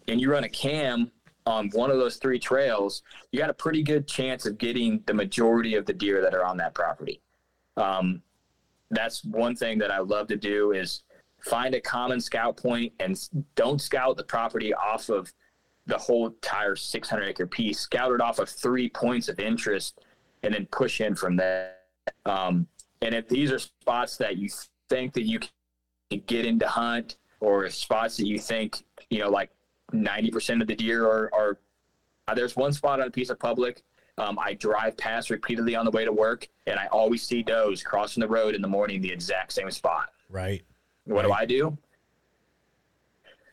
and you run a cam on one of those three trails, you got a pretty good chance of getting the majority of the deer that are on that property. Um, that's one thing that I love to do is find a common scout point and don't scout the property off of the whole entire 600 acre piece. Scout it off of three points of interest and then push in from there. Um, and if these are spots that you think that you can get into hunt or spots that you think, you know, like 90% of the deer are, are uh, there's one spot on a piece of public um, I drive past repeatedly on the way to work, and I always see does crossing the road in the morning, the exact same spot. Right. What right. do I do?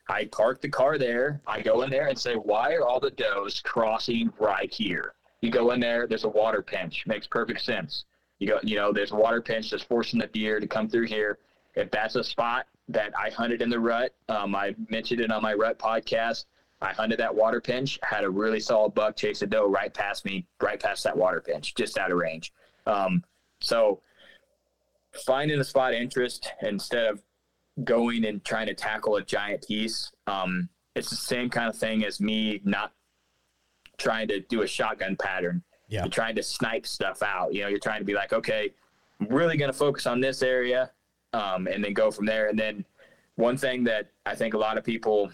I park the car there. I go in there and say, why are all the does crossing right here? You go in there, there's a water pinch. Makes perfect sense. You go, you know, there's a water pinch that's forcing the deer to come through here. If that's a spot that I hunted in the rut, um, I mentioned it on my rut podcast. I hunted that water pinch, had a really solid buck chase a doe right past me, right past that water pinch, just out of range. Um, so finding a spot of interest instead of going and trying to tackle a giant piece, um, it's the same kind of thing as me not trying to do a shotgun pattern. Yeah. You're trying to snipe stuff out. You know, you're trying to be like, okay, I'm really going to focus on this area um, and then go from there. And then one thing that I think a lot of people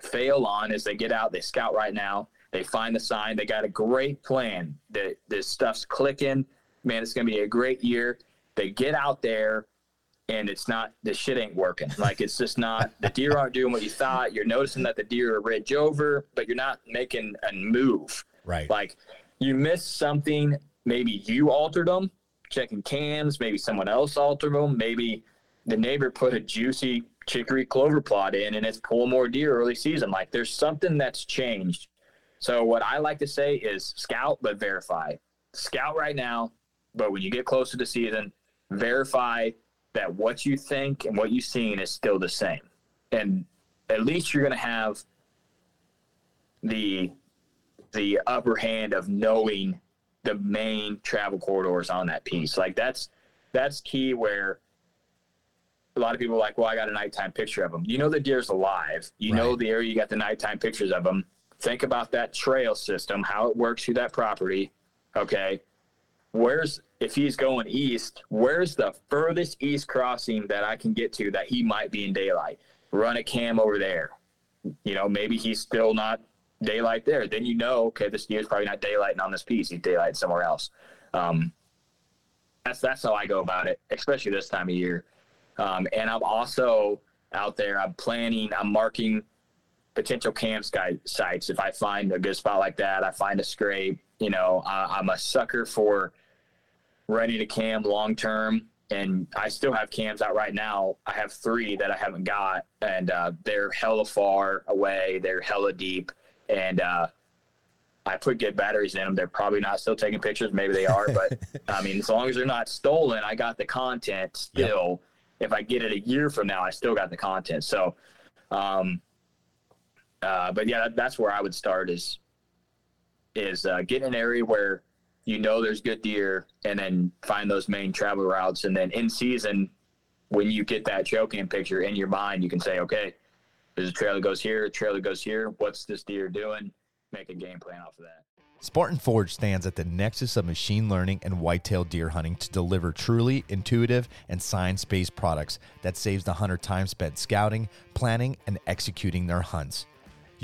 fail on is they get out, they scout right now, they find the sign, they got a great plan. That this stuff's clicking, man, it's gonna be a great year. They get out there and it's not the shit ain't working. Like it's just not the deer aren't doing what you thought. You're noticing that the deer are ridge over, but you're not making a move. Right. Like you missed something, maybe you altered them, checking cams, maybe someone else altered them, maybe the neighbor put a juicy chicory clover plot in and it's pull more deer early season. Like there's something that's changed. So what I like to say is scout but verify. Scout right now, but when you get closer to season, verify that what you think and what you've seen is still the same. And at least you're going to have the the upper hand of knowing the main travel corridors on that piece. Like that's that's key where a lot of people are like, well, I got a nighttime picture of them. You know the deer's alive. You right. know the area. You got the nighttime pictures of them. Think about that trail system, how it works through that property. Okay, where's if he's going east? Where's the furthest east crossing that I can get to that he might be in daylight? Run a cam over there. You know, maybe he's still not daylight there. Then you know, okay, this deer's probably not daylighting on this piece. He's daylight somewhere else. Um, that's that's how I go about it, especially this time of year. Um, and I'm also out there. I'm planning. I'm marking potential campsite sites. If I find a good spot like that, I find a scrape. You know, I'm a sucker for running a cam long term. And I still have cams out right now. I have three that I haven't got, and uh, they're hella far away. They're hella deep, and uh, I put good batteries in them. They're probably not still taking pictures. Maybe they are, but I mean, as long as they're not stolen, I got the content still. Yep if I get it a year from now, I still got the content. So, um, uh, but yeah, that, that's where I would start is is uh, get an area where you know there's good deer, and then find those main travel routes, and then in season, when you get that trail cam picture in your mind, you can say, okay, there's a trail that goes here, a trail that goes here. What's this deer doing? Make a game plan off of that. Spartan Forge stands at the nexus of machine learning and whitetail deer hunting to deliver truly intuitive and science based products that saves the hunter time spent scouting, planning, and executing their hunts.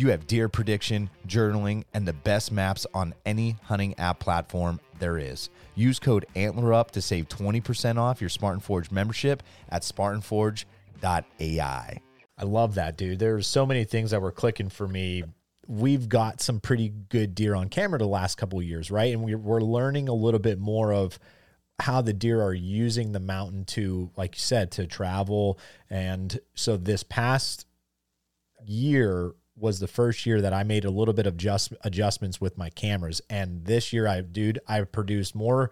You have deer prediction, journaling, and the best maps on any hunting app platform there is. Use code ANTLERUP to save 20% off your Spartan Forge membership at spartanforge.ai. I love that, dude. There's so many things that were clicking for me we've got some pretty good deer on camera the last couple years, right? And we're learning a little bit more of how the deer are using the mountain to, like you said, to travel. And so this past year was the first year that I made a little bit of just adjustments with my cameras. And this year, I, dude, I produced more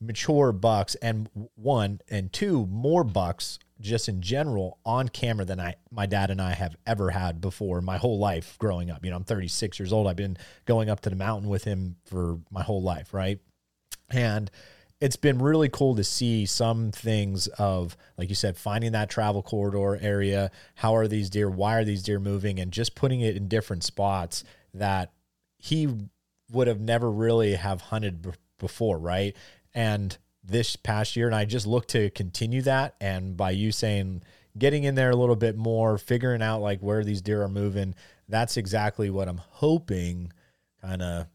mature bucks and one and two more bucks just in general on camera than I my dad and I have ever had before my whole life growing up. You know, I'm 36 years old. I've been going up to the mountain with him for my whole life, right? And it's been really cool to see some things of like you said finding that travel corridor area how are these deer why are these deer moving and just putting it in different spots that he would have never really have hunted b- before, right? And this past year, and I just look to continue that. And by you saying getting in there a little bit more, figuring out like where these deer are moving, that's exactly what I'm hoping kind of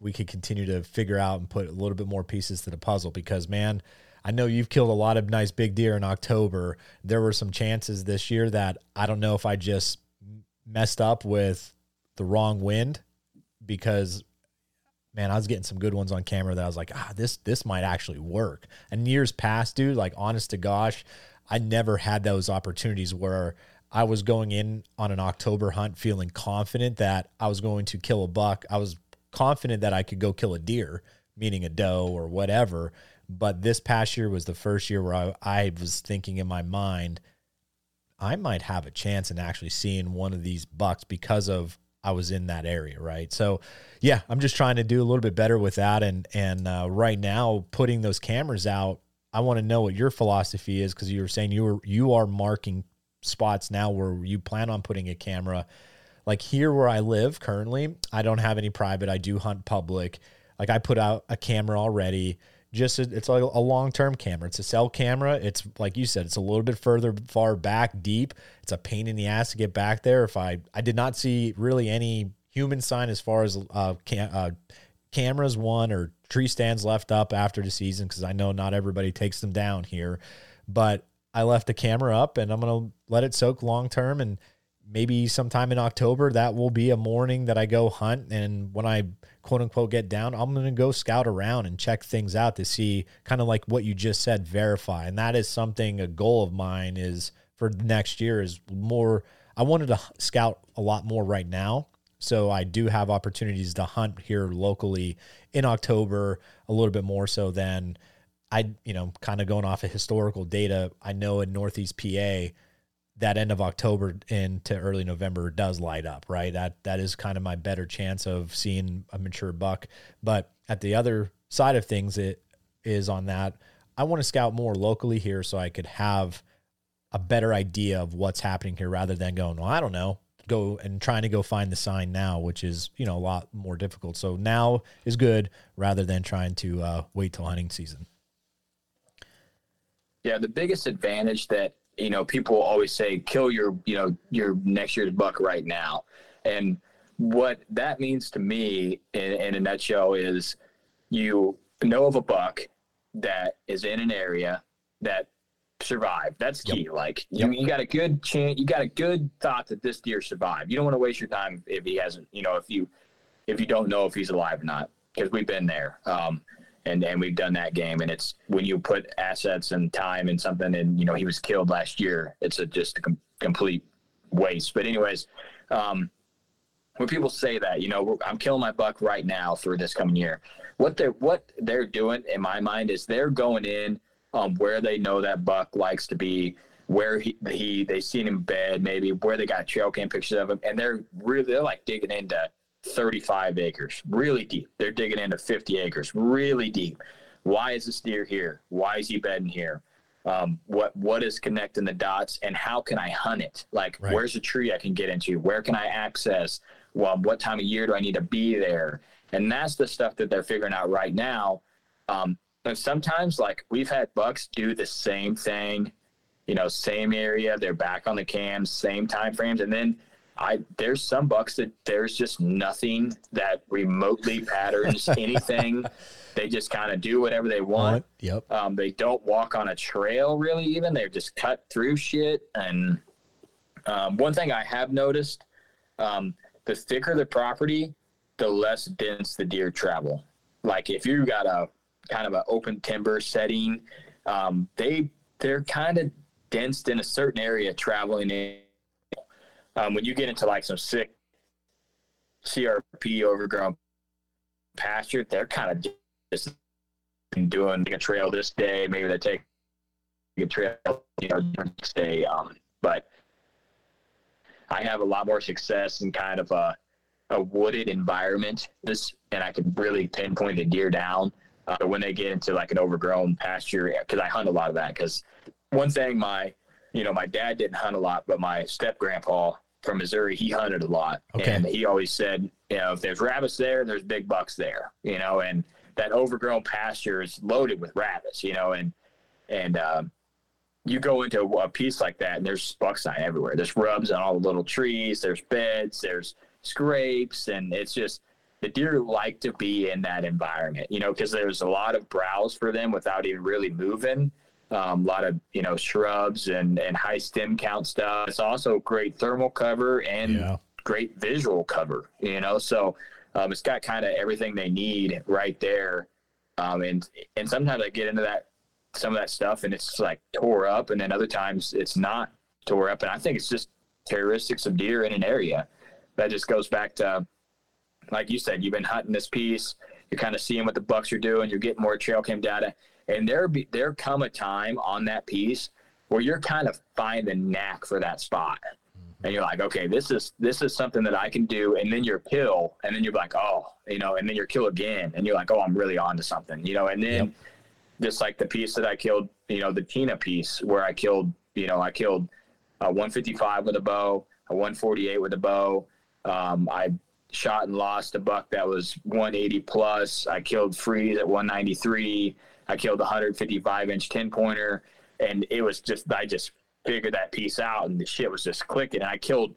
we could continue to figure out and put a little bit more pieces to the puzzle because man I know you've killed a lot of nice big deer in October. There were some chances this year that I don't know if I just messed up with the wrong wind because man, I was getting some good ones on camera that I was like, ah, this this might actually work. And years past, dude, like honest to gosh, I never had those opportunities where I was going in on an October hunt feeling confident that I was going to kill a buck. I was confident that I could go kill a deer, meaning a doe or whatever. But this past year was the first year where I, I was thinking in my mind, I might have a chance in actually seeing one of these bucks because of I was in that area, right? So, yeah, I'm just trying to do a little bit better with that, and and uh, right now putting those cameras out, I want to know what your philosophy is because you were saying you were you are marking spots now where you plan on putting a camera. Like here where I live currently, I don't have any private. I do hunt public. Like I put out a camera already just a, it's like a long term camera. It's a cell camera. It's like you said, it's a little bit further far back deep. It's a pain in the ass to get back there. If I I did not see really any human sign as far as uh, cam- uh cameras one or tree stands left up after the season because I know not everybody takes them down here, but I left the camera up and I'm gonna let it soak long term and maybe sometime in October that will be a morning that I go hunt and when I quote unquote get down, I'm going to go scout around and check things out to see kind of like what you just said, verify. And that is something a goal of mine is for next year is more. I wanted to scout a lot more right now. So I do have opportunities to hunt here locally in October a little bit more so than I, you know, kind of going off of historical data. I know in Northeast PA, that end of October into early November does light up, right? That that is kind of my better chance of seeing a mature buck. But at the other side of things, it is on that I want to scout more locally here so I could have a better idea of what's happening here rather than going, well, I don't know, go and trying to go find the sign now, which is you know a lot more difficult. So now is good rather than trying to uh, wait till hunting season. Yeah, the biggest advantage that you know, people always say, kill your, you know, your next year's buck right now. And what that means to me in, in a nutshell is you know of a buck that is in an area that survived. That's key. Yep. Like you, yep. you got a good chance, you got a good thought that this deer survived. You don't want to waste your time if he hasn't, you know, if you, if you don't know if he's alive or not, because we've been there. Um, and and we've done that game. And it's when you put assets and time and something, and you know he was killed last year. It's a just a com- complete waste. But anyways, um, when people say that, you know, I'm killing my buck right now for this coming year. What they're what they're doing in my mind is they're going in um, where they know that buck likes to be, where he, he they seen him bed, maybe where they got trail cam pictures of him, and they're really they're like digging into 35 acres, really deep. They're digging into 50 acres, really deep. Why is this deer here? Why is he bedding here? Um, what what is connecting the dots, and how can I hunt it? Like, right. where's a tree I can get into? Where can I access? Well, what time of year do I need to be there? And that's the stuff that they're figuring out right now. Um, and sometimes, like we've had bucks do the same thing, you know, same area. They're back on the cams, same time frames, and then I there's some bucks that there's just nothing that remotely patterns anything. They just kind of do whatever they want. Yep. Um, they don't walk on a trail really. Even they just cut through shit. And um, one thing I have noticed, um, the thicker the property, the less dense the deer travel. Like if you've got a kind of an open timber setting, um, they they're kind of dense in a certain area traveling in um, when you get into like some sick CRP overgrown pasture, they're kind of just doing a trail this day. Maybe they take a trail, you know, next day. Um, but I have a lot more success in kind of a, a wooded environment. This, and I can really pinpoint the deer down. Uh, when they get into like an overgrown pasture, because I hunt a lot of that. Because one thing, my, you know, my dad didn't hunt a lot, but my step grandpa from Missouri, he hunted a lot, okay. and he always said you know, if there's rabbits there, there's big bucks there, you know, and that overgrown pasture is loaded with rabbits, you know, and, and, um, you go into a piece like that and there's buck sign everywhere. There's rubs on all the little trees. There's beds. There's scrapes, and it's just the deer like to be in that environment, you know, because there's a lot of browse for them without even really moving. Um, a lot of you know shrubs and and high stem count stuff. It's also great thermal cover and yeah. great visual cover. You know, so um, it's got kind of everything they need right there. Um, and and sometimes I get into that some of that stuff and it's like tore up, and then other times it's not tore up. And I think it's just characteristics of deer in an area. That just goes back to, like you said, you've been hunting this piece. You're kind of seeing what the bucks are doing. You're getting more trail cam data, and there be there come a time on that piece where you're kind of finding the knack for that spot and you're like, okay, this is this is something that I can do, and then you're kill, and then you're like, oh, you know, and then you're kill again, and you're like, oh, I'm really on to something, you know, and then yep just like the piece that I killed, you know, the Tina piece where I killed, you know, I killed a 155 with a bow, a 148 with a bow. Um, I shot and lost a buck that was 180 plus. I killed Freeze at 193. I killed a 155 inch 10 pointer, and it was just I just figured that piece out, and the shit was just clicking. And I killed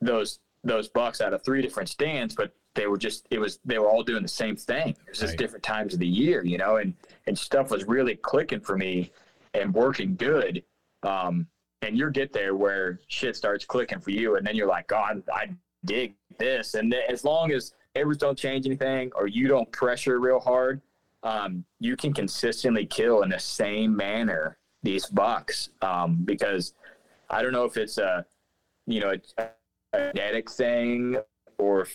those those bucks out of three different stands, but they were just it was they were all doing the same thing. It was just right. different times of the year, you know, and and stuff was really clicking for me and working good. Um, and you get there where shit starts clicking for you, and then you're like, God, I dig this. And as long as errors don't change anything or you don't pressure real hard, um, you can consistently kill in the same manner these bucks. Um, because I don't know if it's a, you know, a, a genetic thing or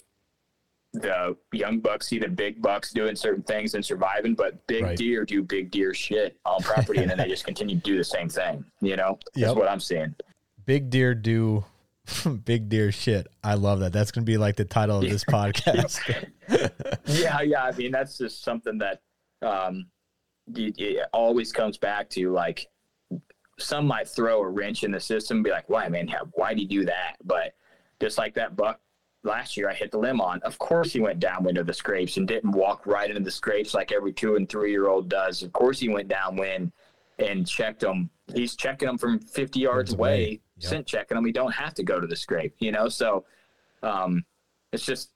the young bucks see the big bucks doing certain things and surviving, but big right. deer do big deer shit on property, and then they just continue to do the same thing. You know, yep. that's what I'm seeing. Big deer do big deer shit. I love that. That's going to be like the title of this podcast. yeah, yeah. I mean, that's just something that um, it, always comes back to. Like, some might throw a wrench in the system, and be like, "Why, man? Why do you do that?" But just like that buck last year I hit the limb on. Of course, he went downwind of the scrapes and didn't walk right into the scrapes like every two and three year old does. Of course, he went downwind and checked them. He's checking them from 50 yards away, yep. scent checking them. We don't have to go to the scrape, you know? So um, it's just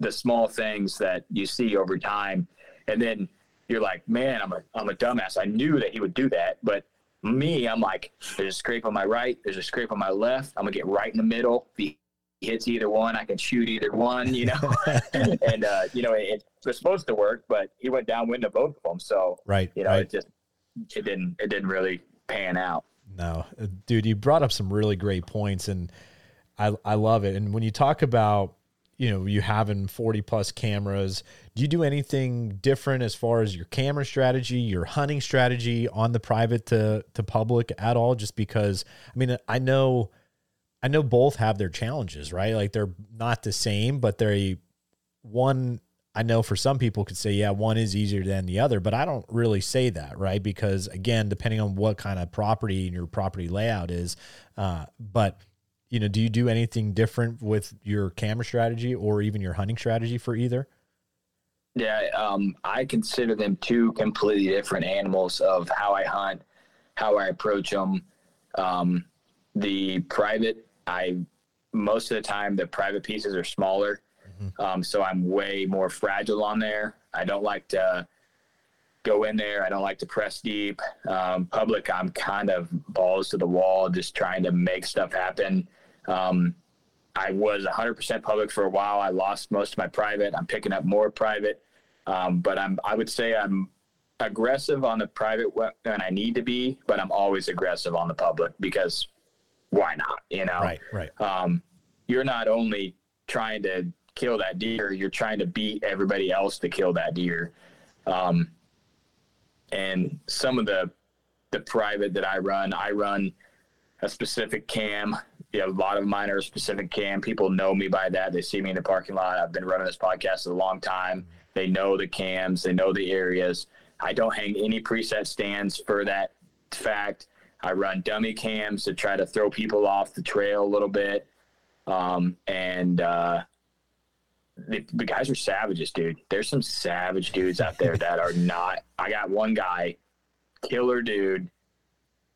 the small things that you see over time. And then you're like, man, I'm a, I'm a dumbass. I knew that he would do that. But me, I'm like, there's a scrape on my right, there's a scrape on my left. I'm going to get right in the middle. He hits either one. I can shoot either one, you know. and uh, you know, it, it, was supposed to work, but he went downwind of both of them. So right, you know, right. it just it didn't it didn't really pan out. No, uh, dude, you brought up some really great points, and I I love it. And when you talk about you know you having 40 plus cameras do you do anything different as far as your camera strategy your hunting strategy on the private to to public at all just because i mean i know I know both have their challenges, right? Like they're not the same, but they're one. I know for some people could say, yeah, one is easier than the other, but I don't really say that, right? Because again, depending on what kind of property and your property layout is, uh, but you know, do you do anything different with your camera strategy or even your hunting strategy for either? Yeah, um, I consider them two completely different animals of how I hunt, how I approach them. Um, the private I most of the time the private pieces are smaller, mm-hmm. um, so I'm way more fragile on there. I don't like to go in there. I don't like to press deep. Um, public, I'm kind of balls to the wall, just trying to make stuff happen. Um, I was 100% public for a while. I lost most of my private. I'm picking up more private, um, but I'm I would say I'm aggressive on the private when I need to be, but I'm always aggressive on the public because why not? You know, right, right. Um, you're not only trying to kill that deer, you're trying to beat everybody else to kill that deer. Um, and some of the the private that I run, I run a specific cam. You know, a lot of mine are specific cam. People know me by that. They see me in the parking lot. I've been running this podcast a long time. They know the cams. They know the areas. I don't hang any preset stands for that fact. I run dummy cams to try to throw people off the trail a little bit. Um, and uh, the, the guys are savages, dude. There's some savage dudes out there that are not. I got one guy, killer dude,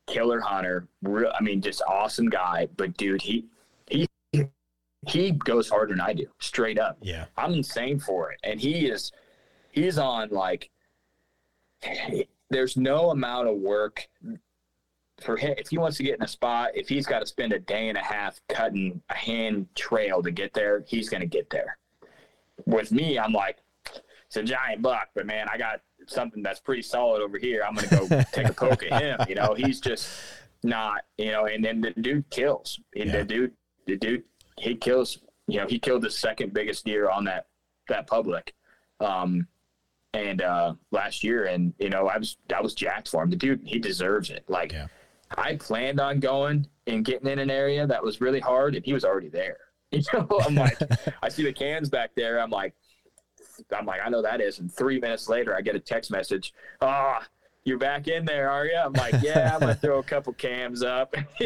killer hunter. Real, I mean, just awesome guy. But dude, he he he goes harder than I do, straight up. Yeah. I'm insane for it, and he is he's on like. There's no amount of work for him if he wants to get in a spot. If he's got to spend a day and a half cutting a hand trail to get there, he's going to get there. With me, I'm like, it's a giant buck, but man, I got something that's pretty solid over here. I'm going to go take a poke at him. You know, he's just not. You know, and then the dude kills. And Yeah. The dude, the dude, he kills. You know, he killed the second biggest deer on that that public. Um, and uh, last year, and you know, I was I was jacked for him. The dude, he deserves it. Like, Yeah. I planned on going and getting in an area that was really hard, and he was already there. You know, I'm like, I see the cans back there. I'm like, I'm like, I know that is. And three minutes later, I get a text message. Ah, you're back in there, are you? I'm like, yeah, I'm gonna throw a couple cams up.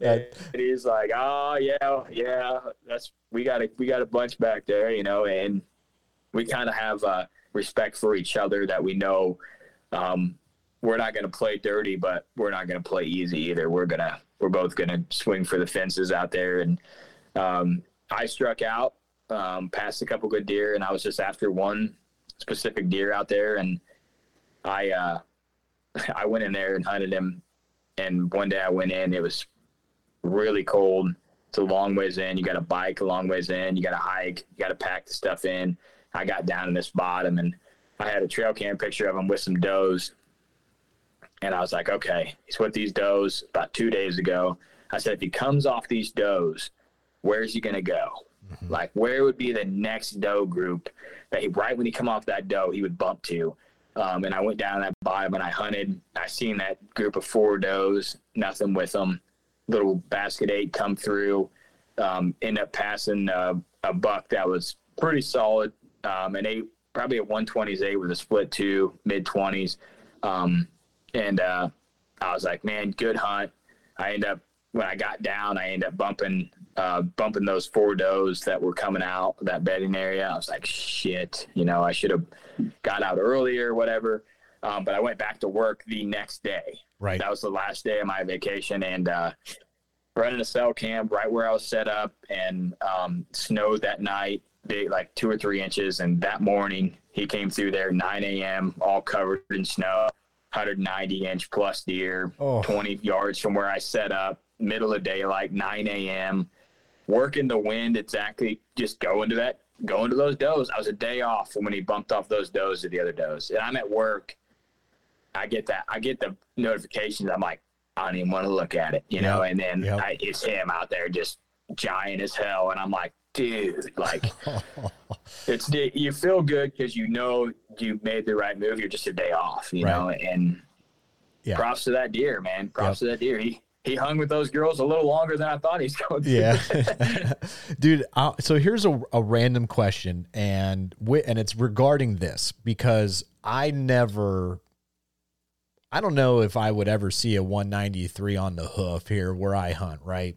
And he's like, oh yeah, yeah, that's we got a we got a bunch back there, you know, and we kind of have uh, respect for each other that we know um, we're not going to play dirty, but we're not going to play easy either. We're gonna we're both going to swing for the fences out there. And um, I struck out, um, passed a couple good deer, and I was just after one specific deer out there, and I uh, I went in there and hunted him. And one day I went in, it was really cold. It's a long ways in. You got to bike a long ways in. You got to hike. You got to pack the stuff in. I got down in this bottom and I had a trail cam picture of him with some does. And I was like, okay, he's with these does about two days ago. I said, if he comes off these does, where's he going to go? Like, where would be the next doe group that he, right when he come off that doe, he would bump to? Um, and I went down that bottom and I hunted. I seen that group of four does, nothing with them. Little basket eight come through. Um, end up passing uh, a buck that was pretty solid. Um, an eight, probably a 120s eight with a split two, mid 20s. Um, and uh, I was like, man, good hunt. I end up when I got down, I end up bumping uh, bumping those four does that were coming out that bedding area. I was like, shit, you know, I should have got out earlier, whatever. Um, but I went back to work the next day. Right. That was the last day of my vacation, and uh, running a cell camp right where I was set up, and um, snowed that night, big like two or three inches. And that morning, he came through there 9 a.m. all covered in snow, 190 inch plus deer, Oh. 20 yards from where I set up, middle of daylight, 9 a.m. Working the wind exactly, just going to that, going to those does. I was a day off from when he bumped off those does to the other does, and I'm at work. I get that. I get the notifications. I'm like, I don't even want to look at it, you know. And then Yep. I, it's him out there just giant as hell, and I'm like, dude, like, it's you feel good because you know you made the right move. You're just a day off, you Right. know. And Yeah. props to that deer, man. Props to that deer. He he hung with those girls a little longer than I thought he's going to. Yeah, dude. Uh, so here's a, a random question, and and it's regarding this because I never, I don't know if I would ever see a 193 on the hoof here where I hunt, right?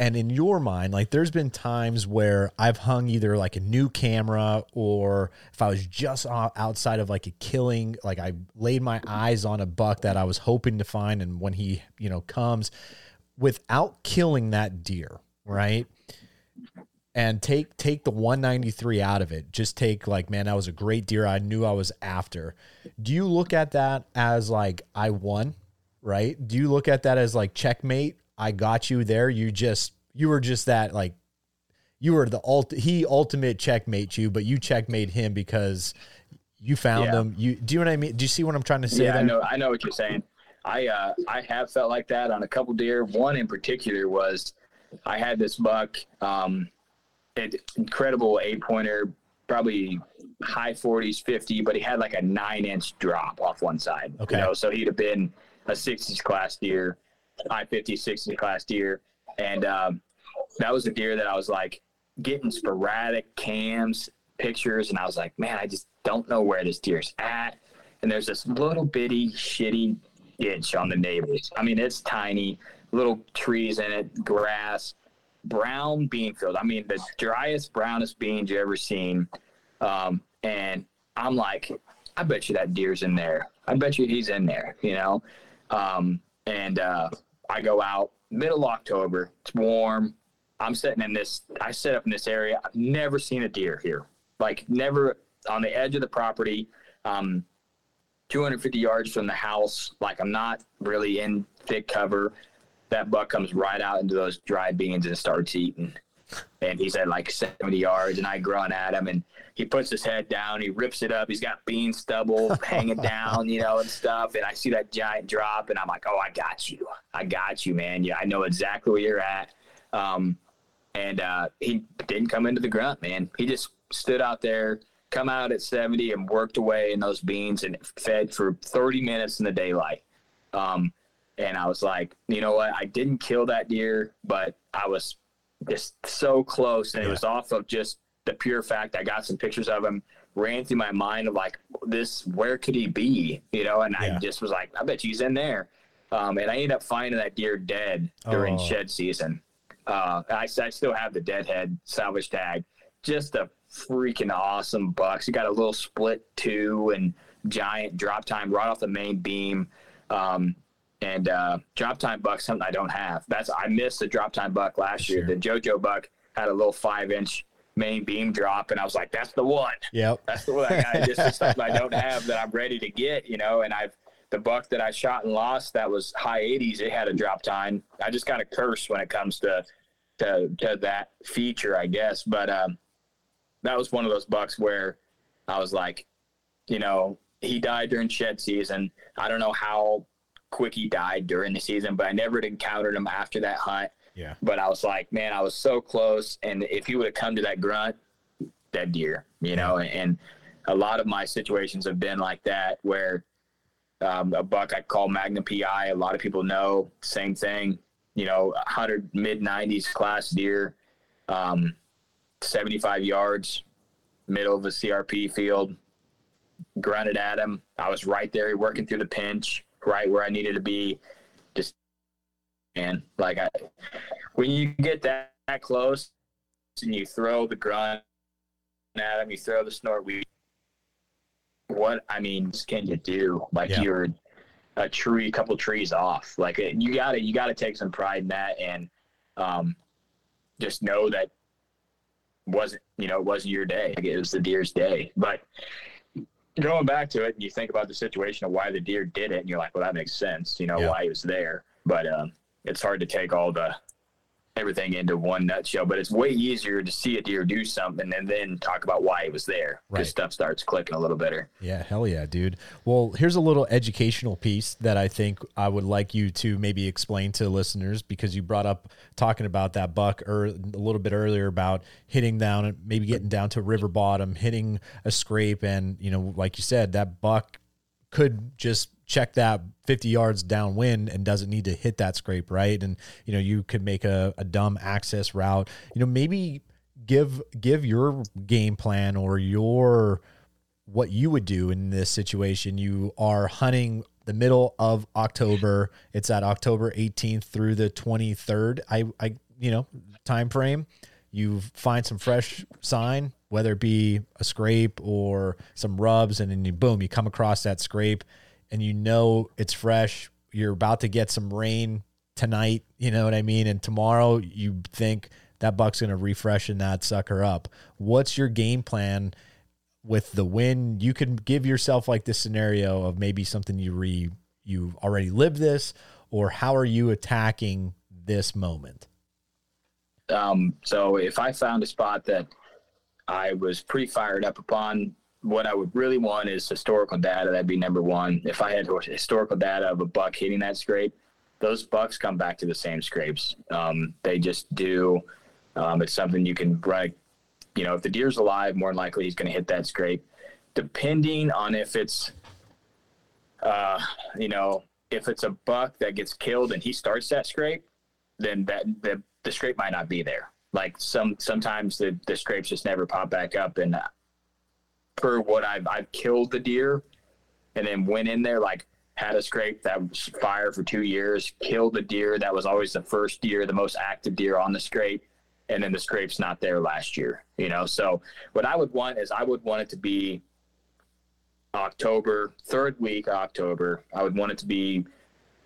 And in your mind, like there's been times where I've hung either like a new camera or if I was just outside of like a killing, like I laid my eyes on a buck that I was hoping to find. And when he, you know, comes without killing that deer, right? And take take the 193 out of it. Just take like, man, that was a great deer. I knew I was after. Do you look at that as like I won, right? Do you look at that as like checkmate? I got you there. You just you were just that like you were the ult he ultimate checkmate you, but you checkmate him because you found Yeah. him. You do you know what I mean? Do you see what I'm trying to say yeah, there? I know. I know what you're saying. I uh, I have felt like that on a couple deer. One in particular was I had this buck, um, an incredible eight pointer, probably high 40s, 50, but he had like a nine inch drop off one side. Okay. You know, so he'd have been a 60s class deer, high 50s, 60s class deer, and um, that was a deer that I was like getting sporadic cams, pictures, and I was like, man, I just don't know where this deer's at. And there's this little bitty shitty ditch on the neighbors. I mean, it's tiny, little trees in it, grass. brown bean field. I mean, the driest, brownest beans you ever seen. Um, and I'm like, I bet you that deer's in there. I bet you he's in there, you know? Um, and uh, I go out middle October. It's warm. I'm sitting in this, I set up in this area. I've never seen a deer here. Like, never on the edge of the property. Um, 250 yards from the house. Like I'm not really in thick cover. That buck comes right out into those dry beans and starts eating. And he's at like 70 yards, and I grunt at him, and he puts his head down. He rips it up. He's got bean stubble hanging down, you know, and stuff. And I see that giant drop, and I'm like, "Oh, I got you. I got you, man. Yeah, I know exactly where you're at." Um, and uh, he didn't come into the grunt, man. He just stood out there come out at 70 and worked away in those beans and fed for 30 minutes in the daylight. Um, and I was like, you know what? I didn't kill that deer, but I was just so close. And yeah. it was off of just the pure fact I got some pictures of him, ran through my mind of like, this, where could he be? You know, and yeah. I just was like, I bet he's in there. Um, and I ended up finding that deer dead during oh. shed season. Uh, I, I still have the deadhead salvage tag. Just a freaking awesome bucks. He got a little split two and giant drop tine right off the main beam. Um, and uh, drop tine buck something I don't have. That's I missed the drop tine buck last sure. year. The JoJo buck had a little five inch main beam drop, and I was like, "That's the one. Yep, that's the one. I got. just something I don't have that I'm ready to get. You know, and I've the buck that I shot and lost that was high 80s. It had a drop tine. I just kind of curse when it comes to to to that feature, I guess. But um, that was one of those bucks where I was like, you know, he died during shed season. I don't know how quick he died during the season, but I never encountered him after that hunt. Yeah. But I was like, man, I was so close. And if he would have come to that grunt, dead deer, you know, and, and a lot of my situations have been like that where um, a buck I call Magnum PI, a lot of people know, same thing, you know, 100 mid 90s class deer. Um, 75 yards, middle of the CRP field, grunted at him. I was right there working through the pinch, right where I needed to be. Just, and like I, when you get that, that close and you throw the grunt at him, you throw the snort, we, what, I mean, can you do? Like yeah. you're a tree, a couple trees off. Like you gotta, you gotta take some pride in that and, um, just know that wasn't you know it wasn't your day it was the deer's day but going back to it and you think about the situation of why the deer did it and you're like well that makes sense you know yeah. why he was there but um, it's hard to take all the everything into one nutshell. But it's way easier to see a deer do something and then talk about why it was there because right. stuff starts clicking a little better. Yeah, hell yeah, dude. Well, here's a little educational piece that I think I would like you to maybe explain to listeners because you brought up talking about that buck or a little bit earlier about hitting down and maybe getting down to river bottom, hitting a scrape, and you know, like you said, that buck could just check that 50 yards downwind and doesn't need to hit that scrape, right? And you know, you could make a, a dumb access route. You know, maybe give give your game plan or your what you would do in this situation. You are hunting the middle of October. It's at October 18th through the 23rd. I I you know, time frame. You find some fresh sign, whether it be a scrape or some rubs, and then you boom, you come across that scrape and you know it's fresh. You're about to get some rain tonight, you know what I mean? And tomorrow you think that buck's going to refresh and that sucker up. What's your game plan with the wind? You can give yourself like this scenario of maybe something you re you already lived this or how are you attacking this moment? Um, so if I found a spot that I was pretty fired up upon, what I would really want is historical data. That'd be number one. If I had historical data of a buck hitting that scrape, those bucks come back to the same scrapes. Um, they just do. Um, it's something you can write. You know, if the deer's alive, more than likely he's going to hit that scrape. Depending on if it's, uh, you know, if it's a buck that gets killed and he starts that scrape, then that the, the scrape might not be there. Like some sometimes the, the scrapes just never pop back up, and for what I've I've killed the deer, and then went in there like had a scrape that was fire for two years, killed the deer that was always the first deer, the most active deer on the scrape, and then the scrape's not there last year. You know, so what I would want is I would want it to be October, third week October. I would want it to be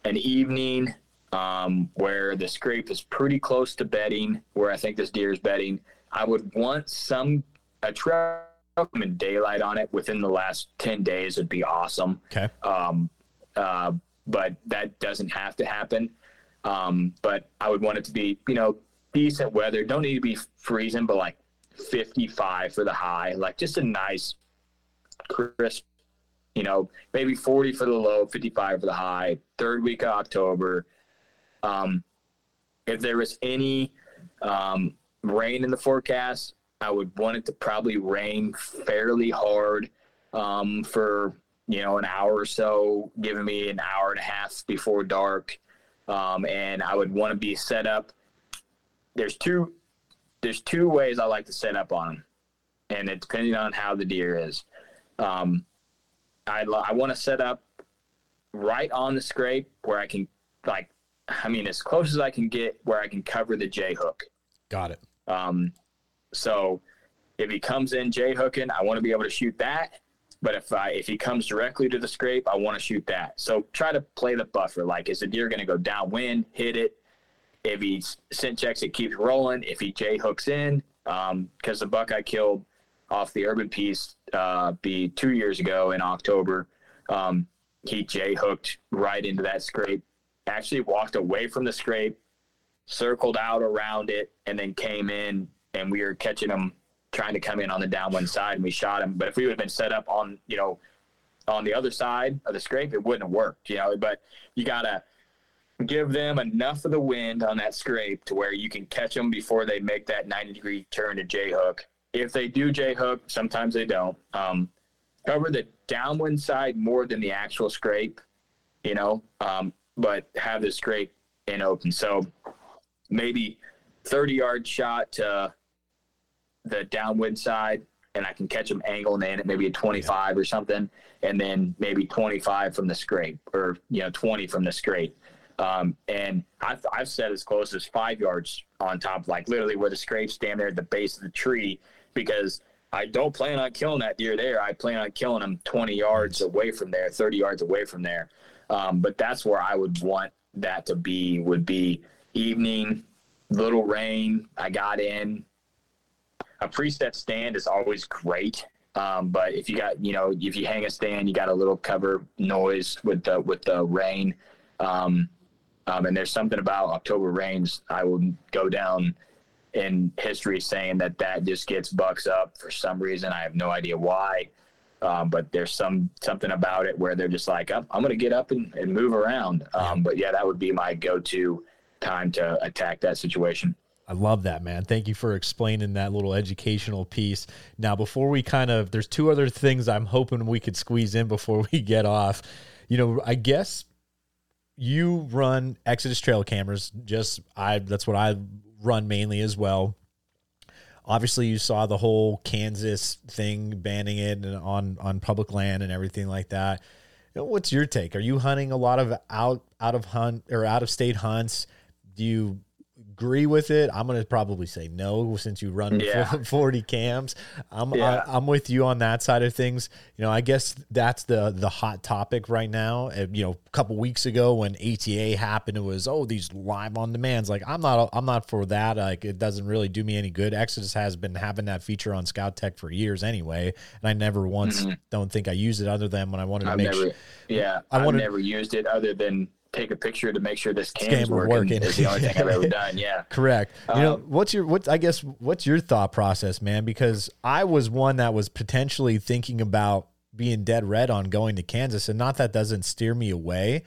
an evening um, where the scrape is pretty close to bedding, where I think this deer is bedding. I would want some a trail and daylight on it within the last 10 days would be awesome. Okay. Um, uh, but that doesn't have to happen. Um, but I would want it to be, you know, decent weather. Don't need to be freezing, but like 55 for the high, like just a nice, crisp, you know, maybe 40 for the low, 55 for the high, third week of October. Um, if there was any um, rain in the forecast, I would want it to probably rain fairly hard um, for you know an hour or so, giving me an hour and a half before dark, um, and I would want to be set up. There's two there's two ways I like to set up on them, and it depending on how the deer is. Um, I I want to set up right on the scrape where I can like I mean as close as I can get where I can cover the J hook. Got it. Um, so if he comes in J hooking, I want to be able to shoot that. But if I if he comes directly to the scrape, I want to shoot that. So try to play the buffer. Like, is the deer going to go downwind, hit it? If he scent checks, it keeps rolling. If he J hooks in, because um, the buck I killed off the urban piece uh, be two years ago in October, um, he J hooked right into that scrape. Actually walked away from the scrape, circled out around it, and then came in, and we were catching him trying to come in on the downwind side, and we shot him. But if we would have been set up on, you know, on the other side of the scrape, it wouldn't have worked, you know. But you gotta give them enough of the wind on that scrape to where you can catch them before they make that 90 degree turn to J hook. If they do J hook, sometimes they don't. Um, cover the downwind side more than the actual scrape, you know, um, but have the scrape in open. So maybe 30 yard shot to the downwind side and I can catch them angling in at maybe a 25 or something, and then maybe 25 from the scrape or, you know, 20 from the scrape. Um, and I've, I've set as close as five yards on top, like literally where the scrapes stand there at the base of the tree, because I don't plan on killing that deer there. I plan on killing them 20 yards away from there, 30 yards away from there. Um, but that's where I would want that to be, would be evening, little rain. I got in. A preset stand is always great. Um, but if you got, you know, if you hang a stand, you got a little cover noise with the with the rain. Um, um, and there's something about October rains. I will go down in history saying that that just gets bucks up for some reason. I have no idea why. Um, but there's some something about it where they're just like, I'm, I'm going to get up and, and move around. Um, but yeah, that would be my go-to time to attack that situation. I love that, man. Thank you for explaining that little educational piece. Now, before we kind of, there's two other things I'm hoping we could squeeze in before we get off. You know, I guess you run Exodus trail cameras. Just I, that's what I run mainly as well. Obviously, you saw the whole Kansas thing banning it on on public land and everything like that. What's your take? Are you hunting a lot of out out of hunt or out of state hunts? Do you agree with it. I'm going to probably say no since you run yeah. 40 cams. I'm yeah. I, am with you on that side of things. You know, I guess that's the the hot topic right now. You know, a couple weeks ago when ATA happened, it was oh these live on demands. Like I'm not I'm not for that. Like it doesn't really do me any good. Exodus has been having that feature on Scout Tech for years anyway, and I never once mm-hmm. don't think I used it other than when I wanted to I've make never, sure. Yeah, I have never used it other than take a picture to make sure this cam's working, working. is the only thing I've ever done. Yeah. Correct. You um, know, what's your what I guess what's your thought process, man? Because I was one that was potentially thinking about being dead red on going to Kansas and not that doesn't steer me away.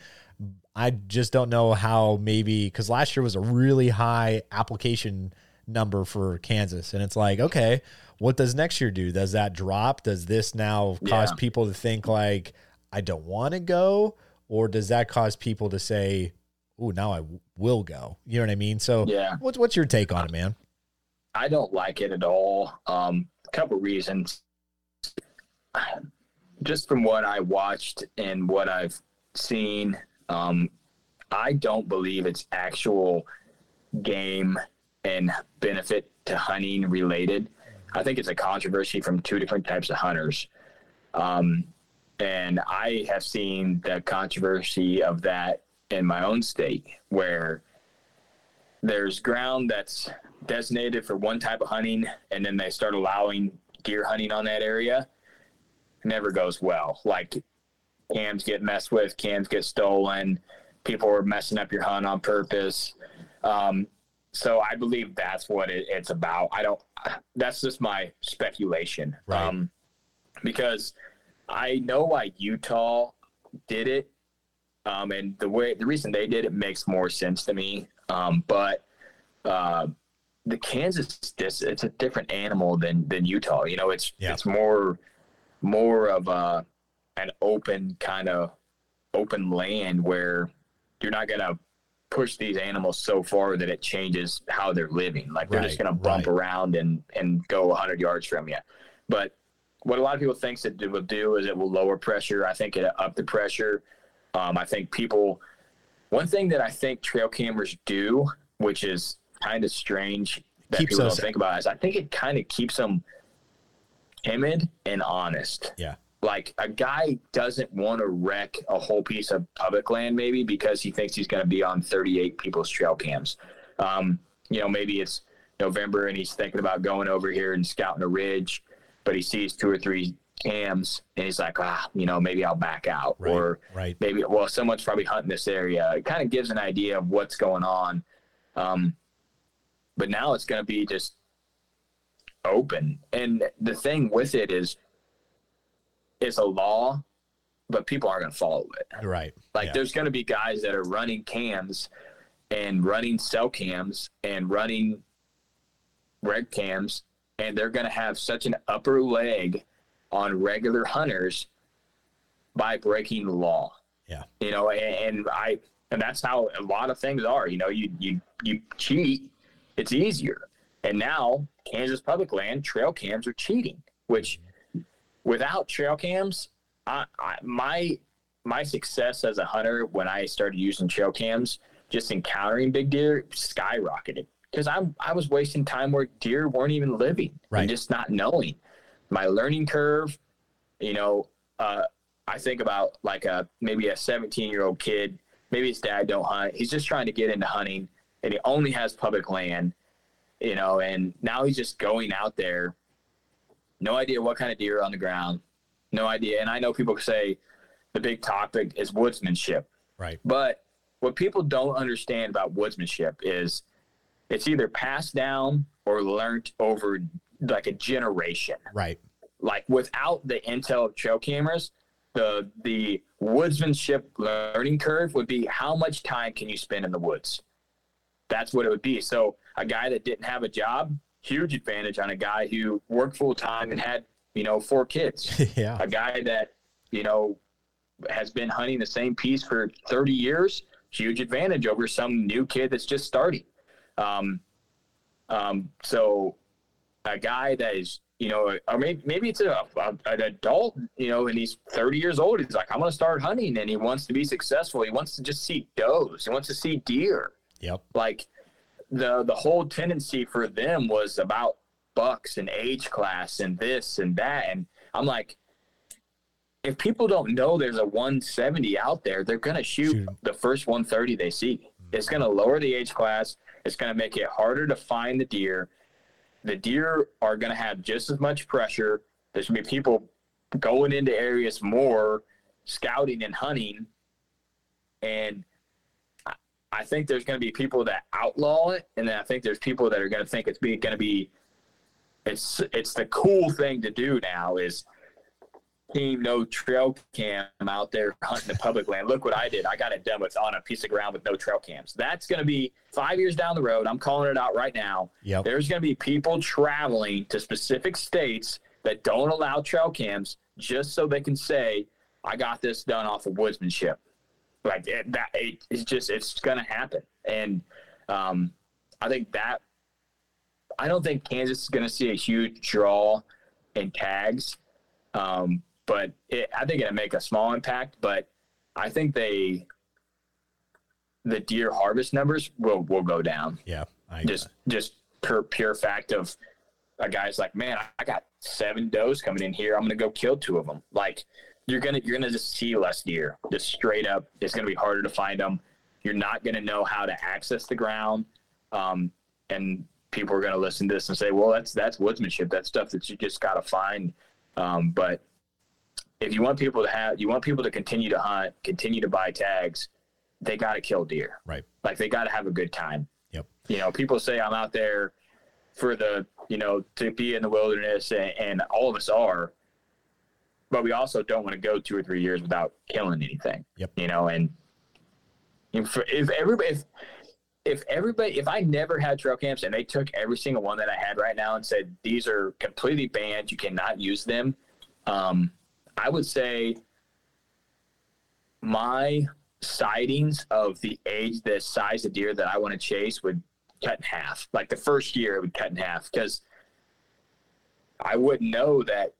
I just don't know how maybe cuz last year was a really high application number for Kansas and it's like, okay, what does next year do? Does that drop? Does this now cause yeah. people to think like I don't want to go? Or does that cause people to say, "Oh, now I will go"? You know what I mean? So, yeah, what's what's your take on it, man? I don't like it at all. Um, a couple reasons. Just from what I watched and what I've seen, um, I don't believe it's actual game and benefit to hunting related. I think it's a controversy from two different types of hunters. Um, and I have seen the controversy of that in my own state where there's ground that's designated for one type of hunting and then they start allowing deer hunting on that area. It never goes well. Like cams get messed with, cams get stolen, people are messing up your hunt on purpose. Um, so I believe that's what it, it's about. I don't. That's just my speculation. Right. Um, because I know why Utah did it, um, and the way the reason they did it makes more sense to me. Um, but uh, the Kansas, this it's a different animal than than Utah. You know, it's Yeah. it's more more of a an open kind of open land where you're not gonna push these animals so far that it changes how they're living. Like they're just gonna bump right. around and and go 100 yards from you. But what a lot of people thinks it will do is it will lower pressure. I think it up the pressure. Um, I think people. One thing that I think trail cameras do, which is kind of strange that Keeps people don't think about, is I think it kind of keeps them timid and honest Yeah. like a guy doesn't want to wreck a whole piece of public land maybe because he thinks he's going to be on 38 people's trail cams um, you know maybe it's november and he's thinking about going over here and scouting a ridge but he sees two or three cams and he's like ah you know maybe i'll back out Right. or right. maybe well someone's probably hunting this area it kind of gives an idea of what's going on um, but now it's going to be just open and the thing with it is it's a law but people aren't going to follow it Right. like Yeah. there's going to be guys that are running cams and running cell cams and running red cams and they're going to have such an upper leg on regular hunters by breaking the law. Yeah. you know and, and i and that's how a lot of things are you know you you you cheat it's easier. And now kansas public land trail cams are cheating which without trail cams I, I my my success as a hunter when i started using trail cams just encountering big deer skyrocketed because i'm i was wasting time where deer weren't even living Right. and just not knowing. My learning curve you know uh, i think about like a maybe a 17 year old kid maybe his dad don't hunt. He's just trying to get into hunting and he only has public land you know and now he's just going out there. No idea what kind of deer are on the ground. No idea. And i know people say the big topic is woodsmanship. Right. but what people don't understand about woodsmanship is it's either passed down or learned over like a generation. Right. like without the intel of trail cameras the the woodsmanship learning curve would be how much time can you spend in the woods? That's what it would be. So a guy that didn't have a job huge advantage on a guy who worked full time and had you know four kids. Yeah. a guy that you know has been hunting the same piece for 30 years huge advantage over some new kid that's just starting um, um, so a guy that is you know or maybe, maybe it's a, a, an adult you know and he's 30 years old he's like i'm going to start hunting and he wants to be successful. He wants to just see does. He wants to see deer. Yep. like the the whole tendency for them was about bucks and age class and this and that. And i'm like if people don't know there's a 170 out there they're going to shoot Shoot. the first 130 they see. It's going to lower the age class it's going to make it harder to find the deer. The deer are going to have just as much pressure. There's going to be people going into areas more scouting and hunting. And I- think there's going to be people that outlaw it, and then I think there's people that are going to think it's going to be it's it's the cool thing to do now is team no trail cam out there hunting the public land. Look what I did. I got it done with on a piece of ground with no trail cams. That's going to be five years down the road. I'm calling it out right now. Yep. There's going to be people traveling to specific states that don't allow trail cams just so they can say, "I got this done off of woodsmanship." Like it, that, it, it's just it's going to happen, and um, I think that I don't think Kansas is going to see a huge draw in tags, um, but it, I think it'll make a small impact. But I think they the deer harvest numbers will will go down Yeah. I just just pure pure fact of a guy's like, man, I got seven does coming in here. I'm gonna go kill two of them. Like you're gonna you're gonna just see less deer, just straight up. It's gonna be harder to find them. You're not gonna know how to access the ground, um, and people are gonna listen to this and say, well, that's that's woodsmanship. That's stuff that you just gotta find. Um, but if you want people to have, you want people to continue to hunt, continue to buy tags, they got to kill deer. Right. Like they got to have a good time. Yep. You know, people say I'm out there for the, you know, to be in the wilderness, and, and all of us are. But we also don't want to go two or three years without killing anything. Yep. You know, and if, if everybody, if, if everybody, if I never had trail camps and they took every single one that I had right now and said these are completely banned, you cannot use them, um, I would say my sightings of the age, the size of deer that I want to chase would cut in half. Like the first year, it would cut in half because I wouldn't know that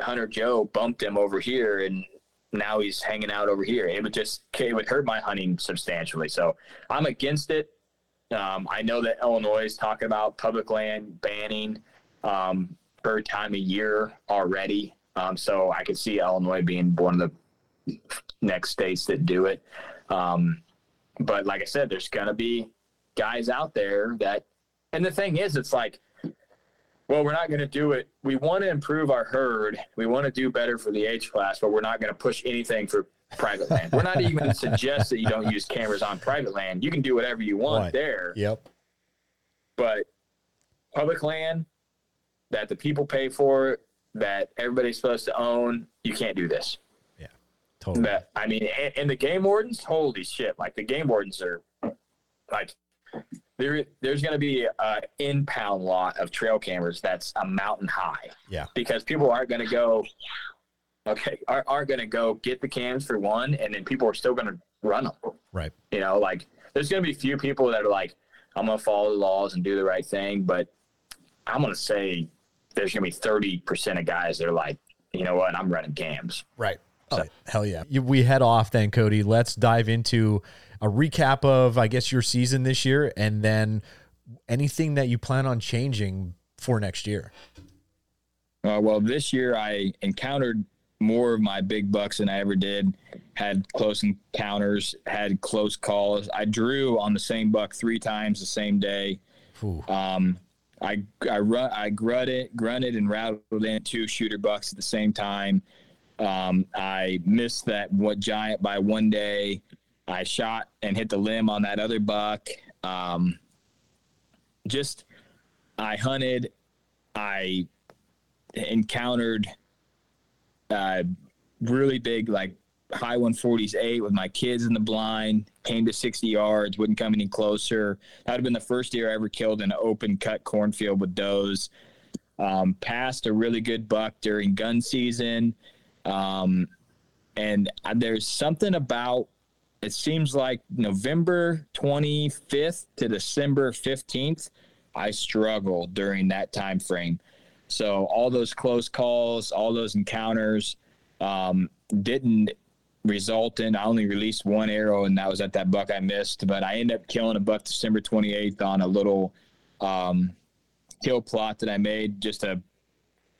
Hunter Joe bumped him over here and now he's hanging out over here. It would just it would hurt my hunting substantially. So I'm against it. Um, I know that Illinois is talking about public land banning um, per time a year already. Um, so I could see Illinois being one of the next states that do it. Um, but like I said, there's going to be guys out there that, and the thing is, it's like, well, we're not going to do it. We want to improve our herd. We want to do better for the age class, but we're not going to push anything for private land. We're not even going to suggest that you don't use cameras on private land. You can do whatever you want Right. there. Yep. But public land that the people pay for, that everybody's supposed to own, you can't do this. Yeah, totally. That I mean, and, and the game wardens, holy shit! Like the game wardens are like there. There's going to be a impound lot of trail cameras that's a mountain high. Yeah. Because people aren't going to go. Okay, aren't, aren't going to go get the cams for one, and then people are still going to run them. Right. You know, like there's going to be a few people that are like, I'm going to follow the laws and do the right thing, but I'm going to say there's going to be 30 percent of guys that are like, you know what, I'm running cams. Right. Oh, hell yeah. We head off then, Cody. Let's dive into a recap of, I guess, your season this year and then anything that you plan on changing for next year. Uh, well, this year I encountered more of my big bucks than I ever did. Had close encounters, had close calls. I drew on the same buck three times the same day. Um, I I run I grunted grunted and rattled in two shooter bucks at the same time. Um, I missed that what giant by one day. I shot and hit the limb on that other buck. Um, just I hunted. I encountered uh, really big like high 140s eight with my kids in the blind came to 60 yards wouldn't come any closer. That have been the first deer i ever killed in an open cut cornfield with does um, passed a really good buck during gun season. Um, and there's something about it seems like november 25th to december 15th i struggle during that time frame so all those close calls, all those encounters um, didn't result in. I only released one arrow, and that was at that buck I missed. But I ended up killing a buck December 28th on a little um, kill plot that I made, just a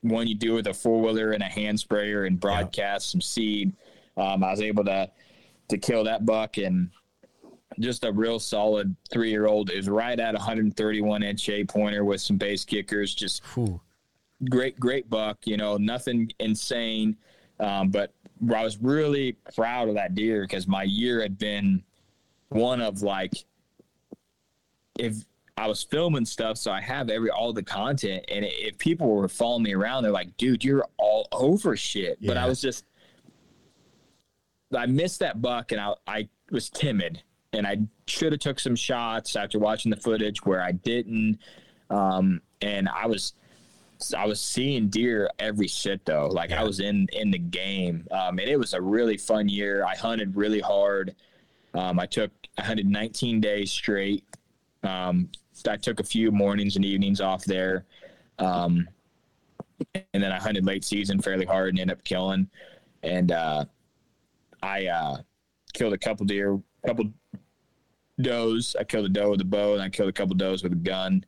one you do with a four wheeler and a hand sprayer and broadcast some seed. Um, I was able to to kill that buck and just a real solid three year old. It was right at 131 inch eight pointer with some base kickers. Just Ooh. great, great buck. You know, nothing insane, um, but I was really proud of that deer because my year had been one of like, if I was filming stuff, so I have every all the content, and if people were following me around, they're like, "Dude, you're all over shit." But I was just, I missed that buck, and I I was timid, and I should have took some shots after watching the footage where I didn't, um, and I was I was seeing deer every shit though. Like Yeah. I was in in the game, um, and it was a really fun year. I hunted really hard. Um, I took I hunted 19 days straight. Um, I took a few mornings and evenings off there, um, and then I hunted late season fairly hard and ended up killing. And uh, I uh, killed a couple deer, couple does. I killed a doe with a bow, and I killed a couple does with a gun.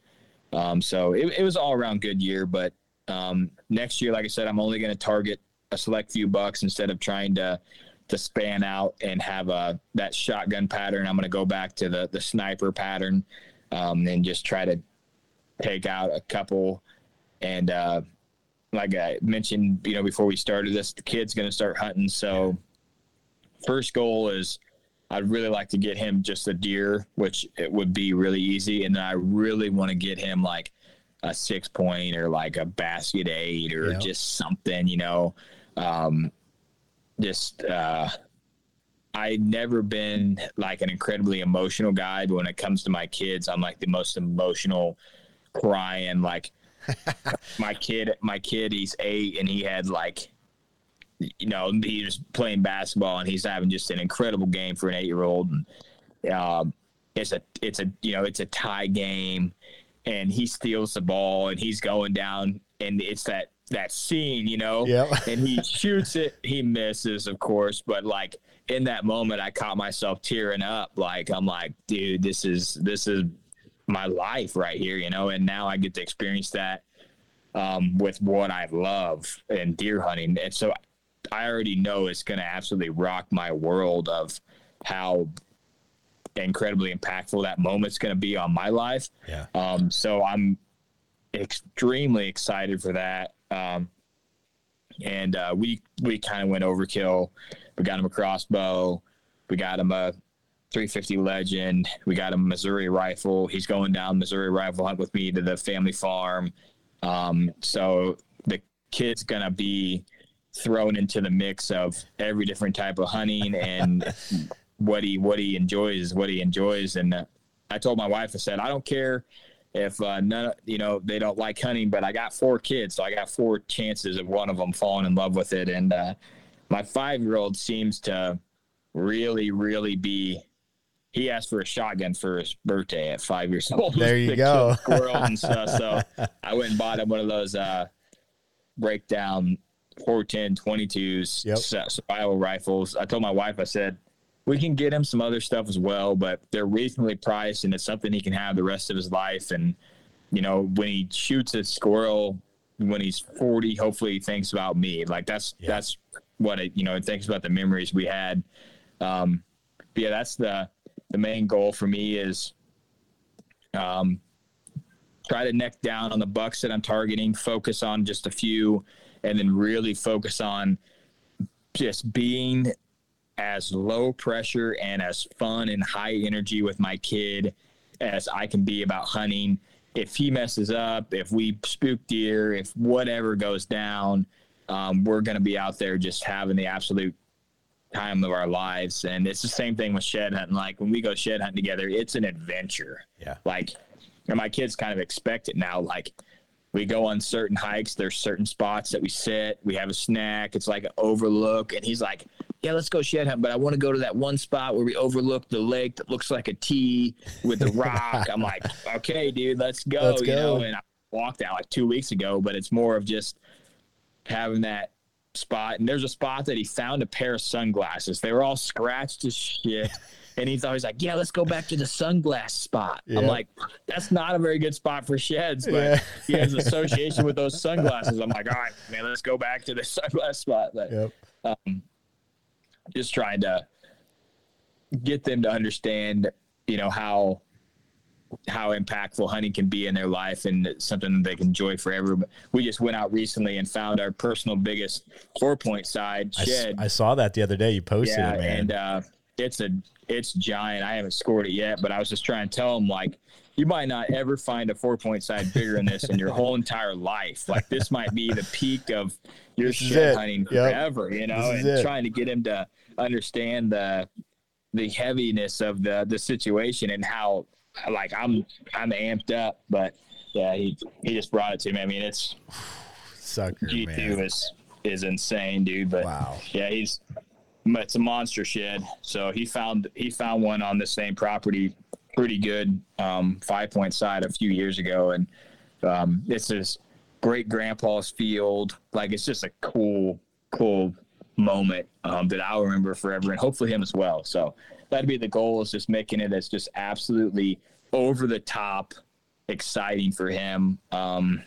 Um, so it, it was all around good year. But um, next year, like I said, I'm only going to target a select few bucks instead of trying to to span out and have a that shotgun pattern. I'm going to go back to the the sniper pattern um, and just try to take out a couple. And uh, like I mentioned, you know, before we started this, the kid's going to start hunting. So first goal is I'd really like to get him just a deer, which it would be really easy. And then I really want to get him like a six point or like a basket eight or just something, you know. Um, just uh, I never been like an incredibly emotional guy, but when it comes to my kids, I'm like the most emotional, crying. Like my kid, my kid, he's eight, and he had like, you know, he was playing basketball, and he's having just an incredible game for an eight year old. And um, it's a, it's a, you know, it's a tie game, and he steals the ball, and he's going down, and it's that that scene, you know. Yeah. and he shoots it, he misses, of course, but like in that moment I caught myself tearing up. Like I'm like, dude, this is this is my life right here, you know, and now I get to experience that um, with what I love and deer hunting. And so I already know it's gonna absolutely rock my world of how incredibly impactful that moment's going to be on my life. Yeah. Um, so I'm extremely excited for that. Um, and uh, we we kind of went overkill. We got him a crossbow. We got him a 350 Legend. We got him a Missouri rifle. He's going down Missouri rifle hunt with me to the family farm. Um, so the kid's gonna be thrown into the mix of every different type of hunting and what he what he enjoys, what he enjoys. And uh, I told my wife, I said, I don't care if uh, none, you know, they don't like hunting, but I got four kids, so I got four chances of one of them falling in love with it. And uh, my five year old seems to really, really be. He asked for a shotgun for his birthday at five years old. There you go. Squirrels and stuff. So I went and bought him one of those uh, breakdown 410 22s Yep. survival rifles. I told my wife, I said, we can get him some other stuff as well, but they're reasonably priced and it's something he can have the rest of his life. And, you know, when he shoots a squirrel when he's 40, hopefully he thinks about me. Like that's, Yeah. that's what it, you know, it thinks about the memories we had. Um, yeah, that's the, the main goal for me is, um, try to neck down on the bucks that I'm targeting, focus on just a few, and then really focus on just being as low pressure and as fun and high energy with my kid as I can be about hunting. If he messes up, if we spook deer, if whatever goes down, um, we're going to be out there just having the absolute time of our lives. And it's the same thing with shed hunting. Like when we go shed hunting together, it's an adventure. Yeah. Like, and my kids kind of expect it now. Like, we go on certain hikes. There's certain spots that we sit. We have a snack. It's like an overlook. And he's like, yeah, let's go shed hunt. But I want to go to that one spot where we overlook the lake that looks like a T with the rock. I'm like, okay, dude, let's go. Let's you go. know, and I walked out like two weeks ago, but it's more of just having that spot. And there's a spot that he found a pair of sunglasses. They were all scratched as shit. And he's always like, yeah, let's go back to the sunglass spot. Yeah. I'm like, that's not a very good spot for sheds, but Yeah. he has association with those sunglasses. I'm like, all right, man, let's go back to the sunglass spot. But Yep. um, just trying to get them to understand, you know, how how impactful hunting can be in their life and it's something that they can enjoy forever. But we just went out recently and found our personal biggest four point side I, shed. I saw that the other day. You posted yeah, it, man. and uh, it's a it's giant. I haven't scored it yet, but I was just trying to tell him like you might not ever find a four point side bigger than this in your whole entire life. Like this might be the peak of your This shed hunting Yep. forever, you know, and it. trying to get him to understand the the heaviness of the the situation and how like I'm I'm amped up, but yeah, he he just brought it to me. I mean, it's Sucker, G man. two is is insane, dude. But Wow. yeah, he's it's a monster shed. So he found he found one on the same property, pretty good, um, five point side a few years ago, and um, it's his great grandpa's field. Like it's just a cool, cool moment um, that I'll remember forever, and hopefully him as well. So that'd be the goal is just making it as just absolutely over the top exciting for him. Um,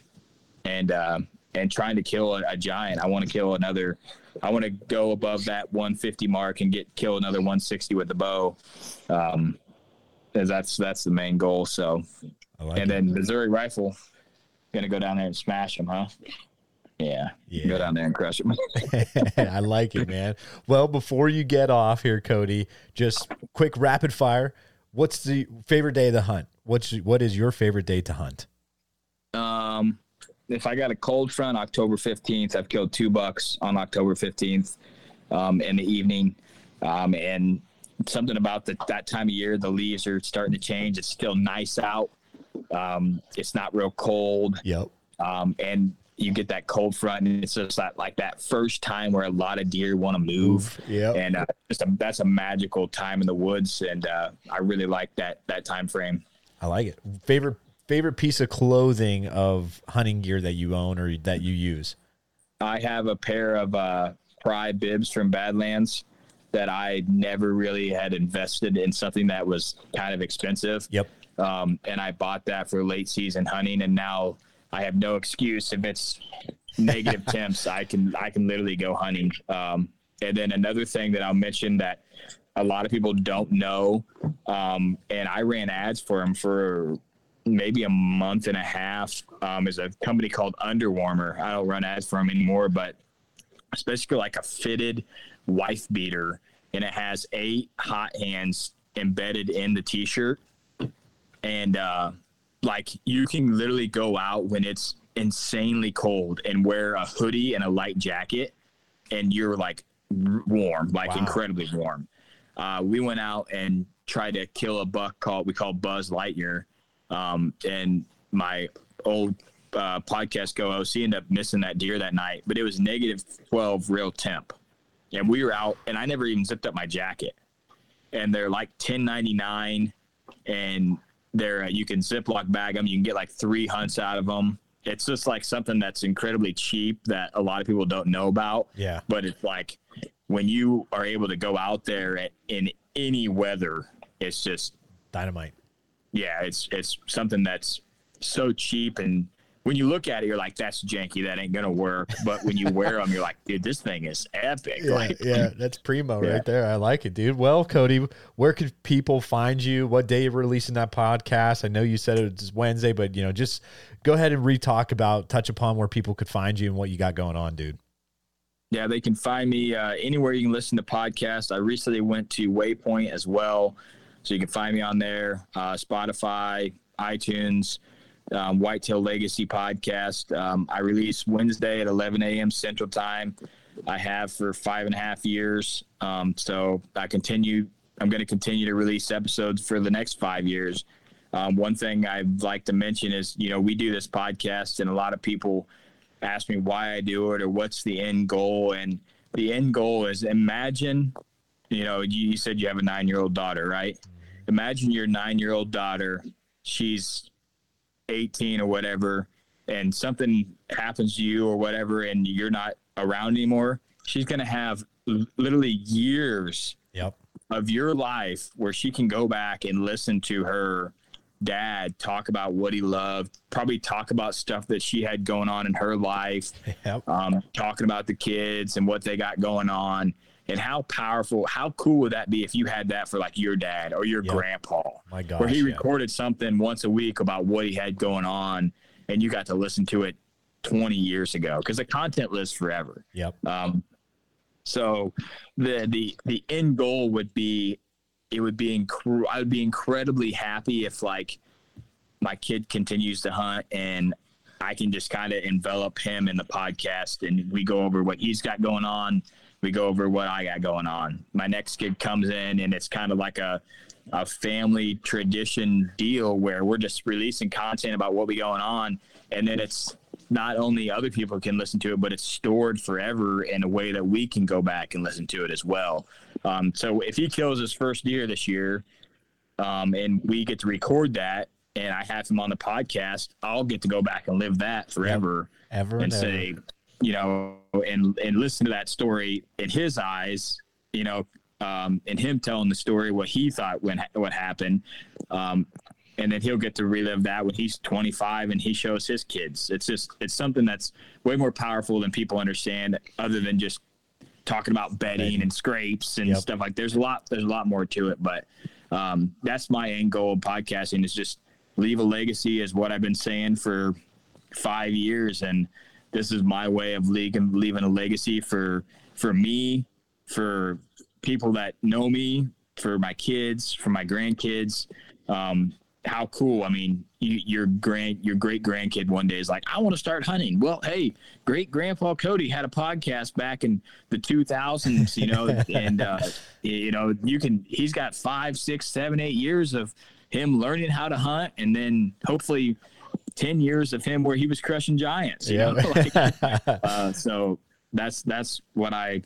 and uh, and trying to kill a, a giant. I want to kill another. I want to go above that 150 mark and get kill another 160 with the bow. Um, that's that's the main goal. So, like and it. then Missouri rifle, gonna go down there and smash them, huh? Yeah, yeah. Go down there and crush them. I like it, man. Well, before you get off here, Cody, just quick rapid fire. What's the favorite day of the hunt? What's what is your favorite day to hunt? Um, if I got a cold front, October fifteenth, I've killed two bucks on October fifteenth, um, in the evening, um, and something about the, that time of year, the leaves are starting to change. It's still nice out. Um, it's not real cold. Yep. Um, and you get that cold front, and it's just that like that first time where a lot of deer want to move. Yeah. And uh, just a, that's a magical time in the woods, and uh, I really like that that time frame. I like it. Favorite favorite piece of clothing of hunting gear that you own or that you use? I have a pair of uh, Pyre bibs from Badlands that I never really had invested in something that was kind of expensive. Yep. Um, and I bought that for late season hunting, and now I have no excuse if it's negative temps. I can I can literally go hunting. Um, and then another thing that I'll mention that a lot of people don't know, um, and I ran ads for them for maybe a month and a half. Um, is a company called Underwarmer. I don't run ads for them anymore, but it's basically like a fitted wife beater, and it has eight hot hands embedded in the t-shirt, and uh, like you can literally go out when it's insanely cold and wear a hoodie and a light jacket, and you're like warm, like wow. incredibly warm. Uh, we went out and tried to kill a buck called we call Buzz Lightyear, um, and my old uh, podcast co-host ended up missing that deer that night, but it was negative twelve real temp, and we were out, and I never even zipped up my jacket, and they're like ten ninety nine, and they're uh, you can ziploc bag them, you can get like three hunts out of them. It's just like something that's incredibly cheap that a lot of people don't know about. Yeah, but it's like when you are able to go out there at, in any weather, it's just dynamite. Yeah, it's it's something that's so cheap and when you look at it, you're like, "That's janky. That ain't gonna work." But when you wear them, you're like, "Dude, this thing is epic." Yeah, like, yeah, that's primo yeah. right there. I like it, dude. Well, Cody, where could people find you? What day you're releasing that podcast? I know you said it was Wednesday, but you know, just go ahead and re-talk about, touch upon where people could find you and what you got going on, dude. Yeah, they can find me uh, anywhere you can listen to podcasts. I recently went to Waypoint as well, so you can find me on there, uh, Spotify, iTunes um, Whitetail Legacy podcast. Um, I release Wednesday at 11 a.m. Central Time. I have for five and a half years. Um, so I continue. I'm going to continue to release episodes for the next five years. Um, one thing I'd like to mention is, you know, we do this podcast, and a lot of people ask me why I do it or what's the end goal. And the end goal is imagine, you know, you said you have a nine year old daughter, right? Imagine your nine year old daughter. She's 18 or whatever and something happens to you or whatever and you're not around anymore she's going to have literally years yep. of your life where she can go back and listen to her dad talk about what he loved probably talk about stuff that she had going on in her life yep. um, talking about the kids and what they got going on and how powerful, how cool would that be if you had that for like your dad or your yep. grandpa? My where he yeah. recorded something once a week about what he had going on, and you got to listen to it 20 years ago because the content lives forever. Yep. Um, so the the the end goal would be it would be I would be incredibly happy if like my kid continues to hunt and I can just kind of envelop him in the podcast and we go over what he's got going on we go over what I got going on. My next kid comes in, and it's kind of like a a family tradition deal where we're just releasing content about what we going on, and then it's not only other people can listen to it, but it's stored forever in a way that we can go back and listen to it as well. Um, so if he kills his first deer this year, um, and we get to record that, and I have him on the podcast, I'll get to go back and live that forever, ever and, and say, ever you know, and and listen to that story in his eyes, you know, um, and him telling the story what he thought when what happened. Um, and then he'll get to relive that when he's 25 and he shows his kids. It's just it's something that's way more powerful than people understand, other than just talking about bedding and scrapes and yep. stuff like. There's a lot. There's a lot more to it, but um, that's my end goal of podcasting is just leave a legacy, is what I've been saying for five years, and this is my way of leaving leaving a legacy for for me, for people that know me, for my kids, for my grandkids. Um, how cool. I mean, you, your grand, your great grandkid one day is like, I want to start hunting. Well, hey, great grandpa Cody had a podcast back in the 2000s, you know, and uh, you know, you can. He's got five, six, seven, eight years of him learning how to hunt, and then hopefully. 10 years of him where he was crushing giants you yeah. know like, uh, so that's that's what i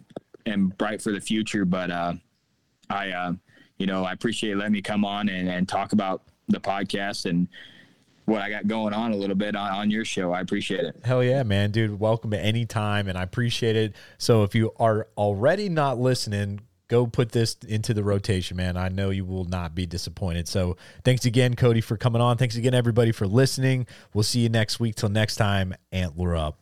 am bright for the future but uh i uh you know i appreciate letting me come on and, and talk about the podcast and what I got going on a little bit on, on your show. I appreciate it. Hell yeah, man, dude. Welcome at any time, and I appreciate it. So if you are already not listening, go put this into the rotation, man. I know you will not be disappointed. So thanks again, Cody, for coming on. Thanks again, everybody, for listening. We'll see you next week. Till next time, antler up.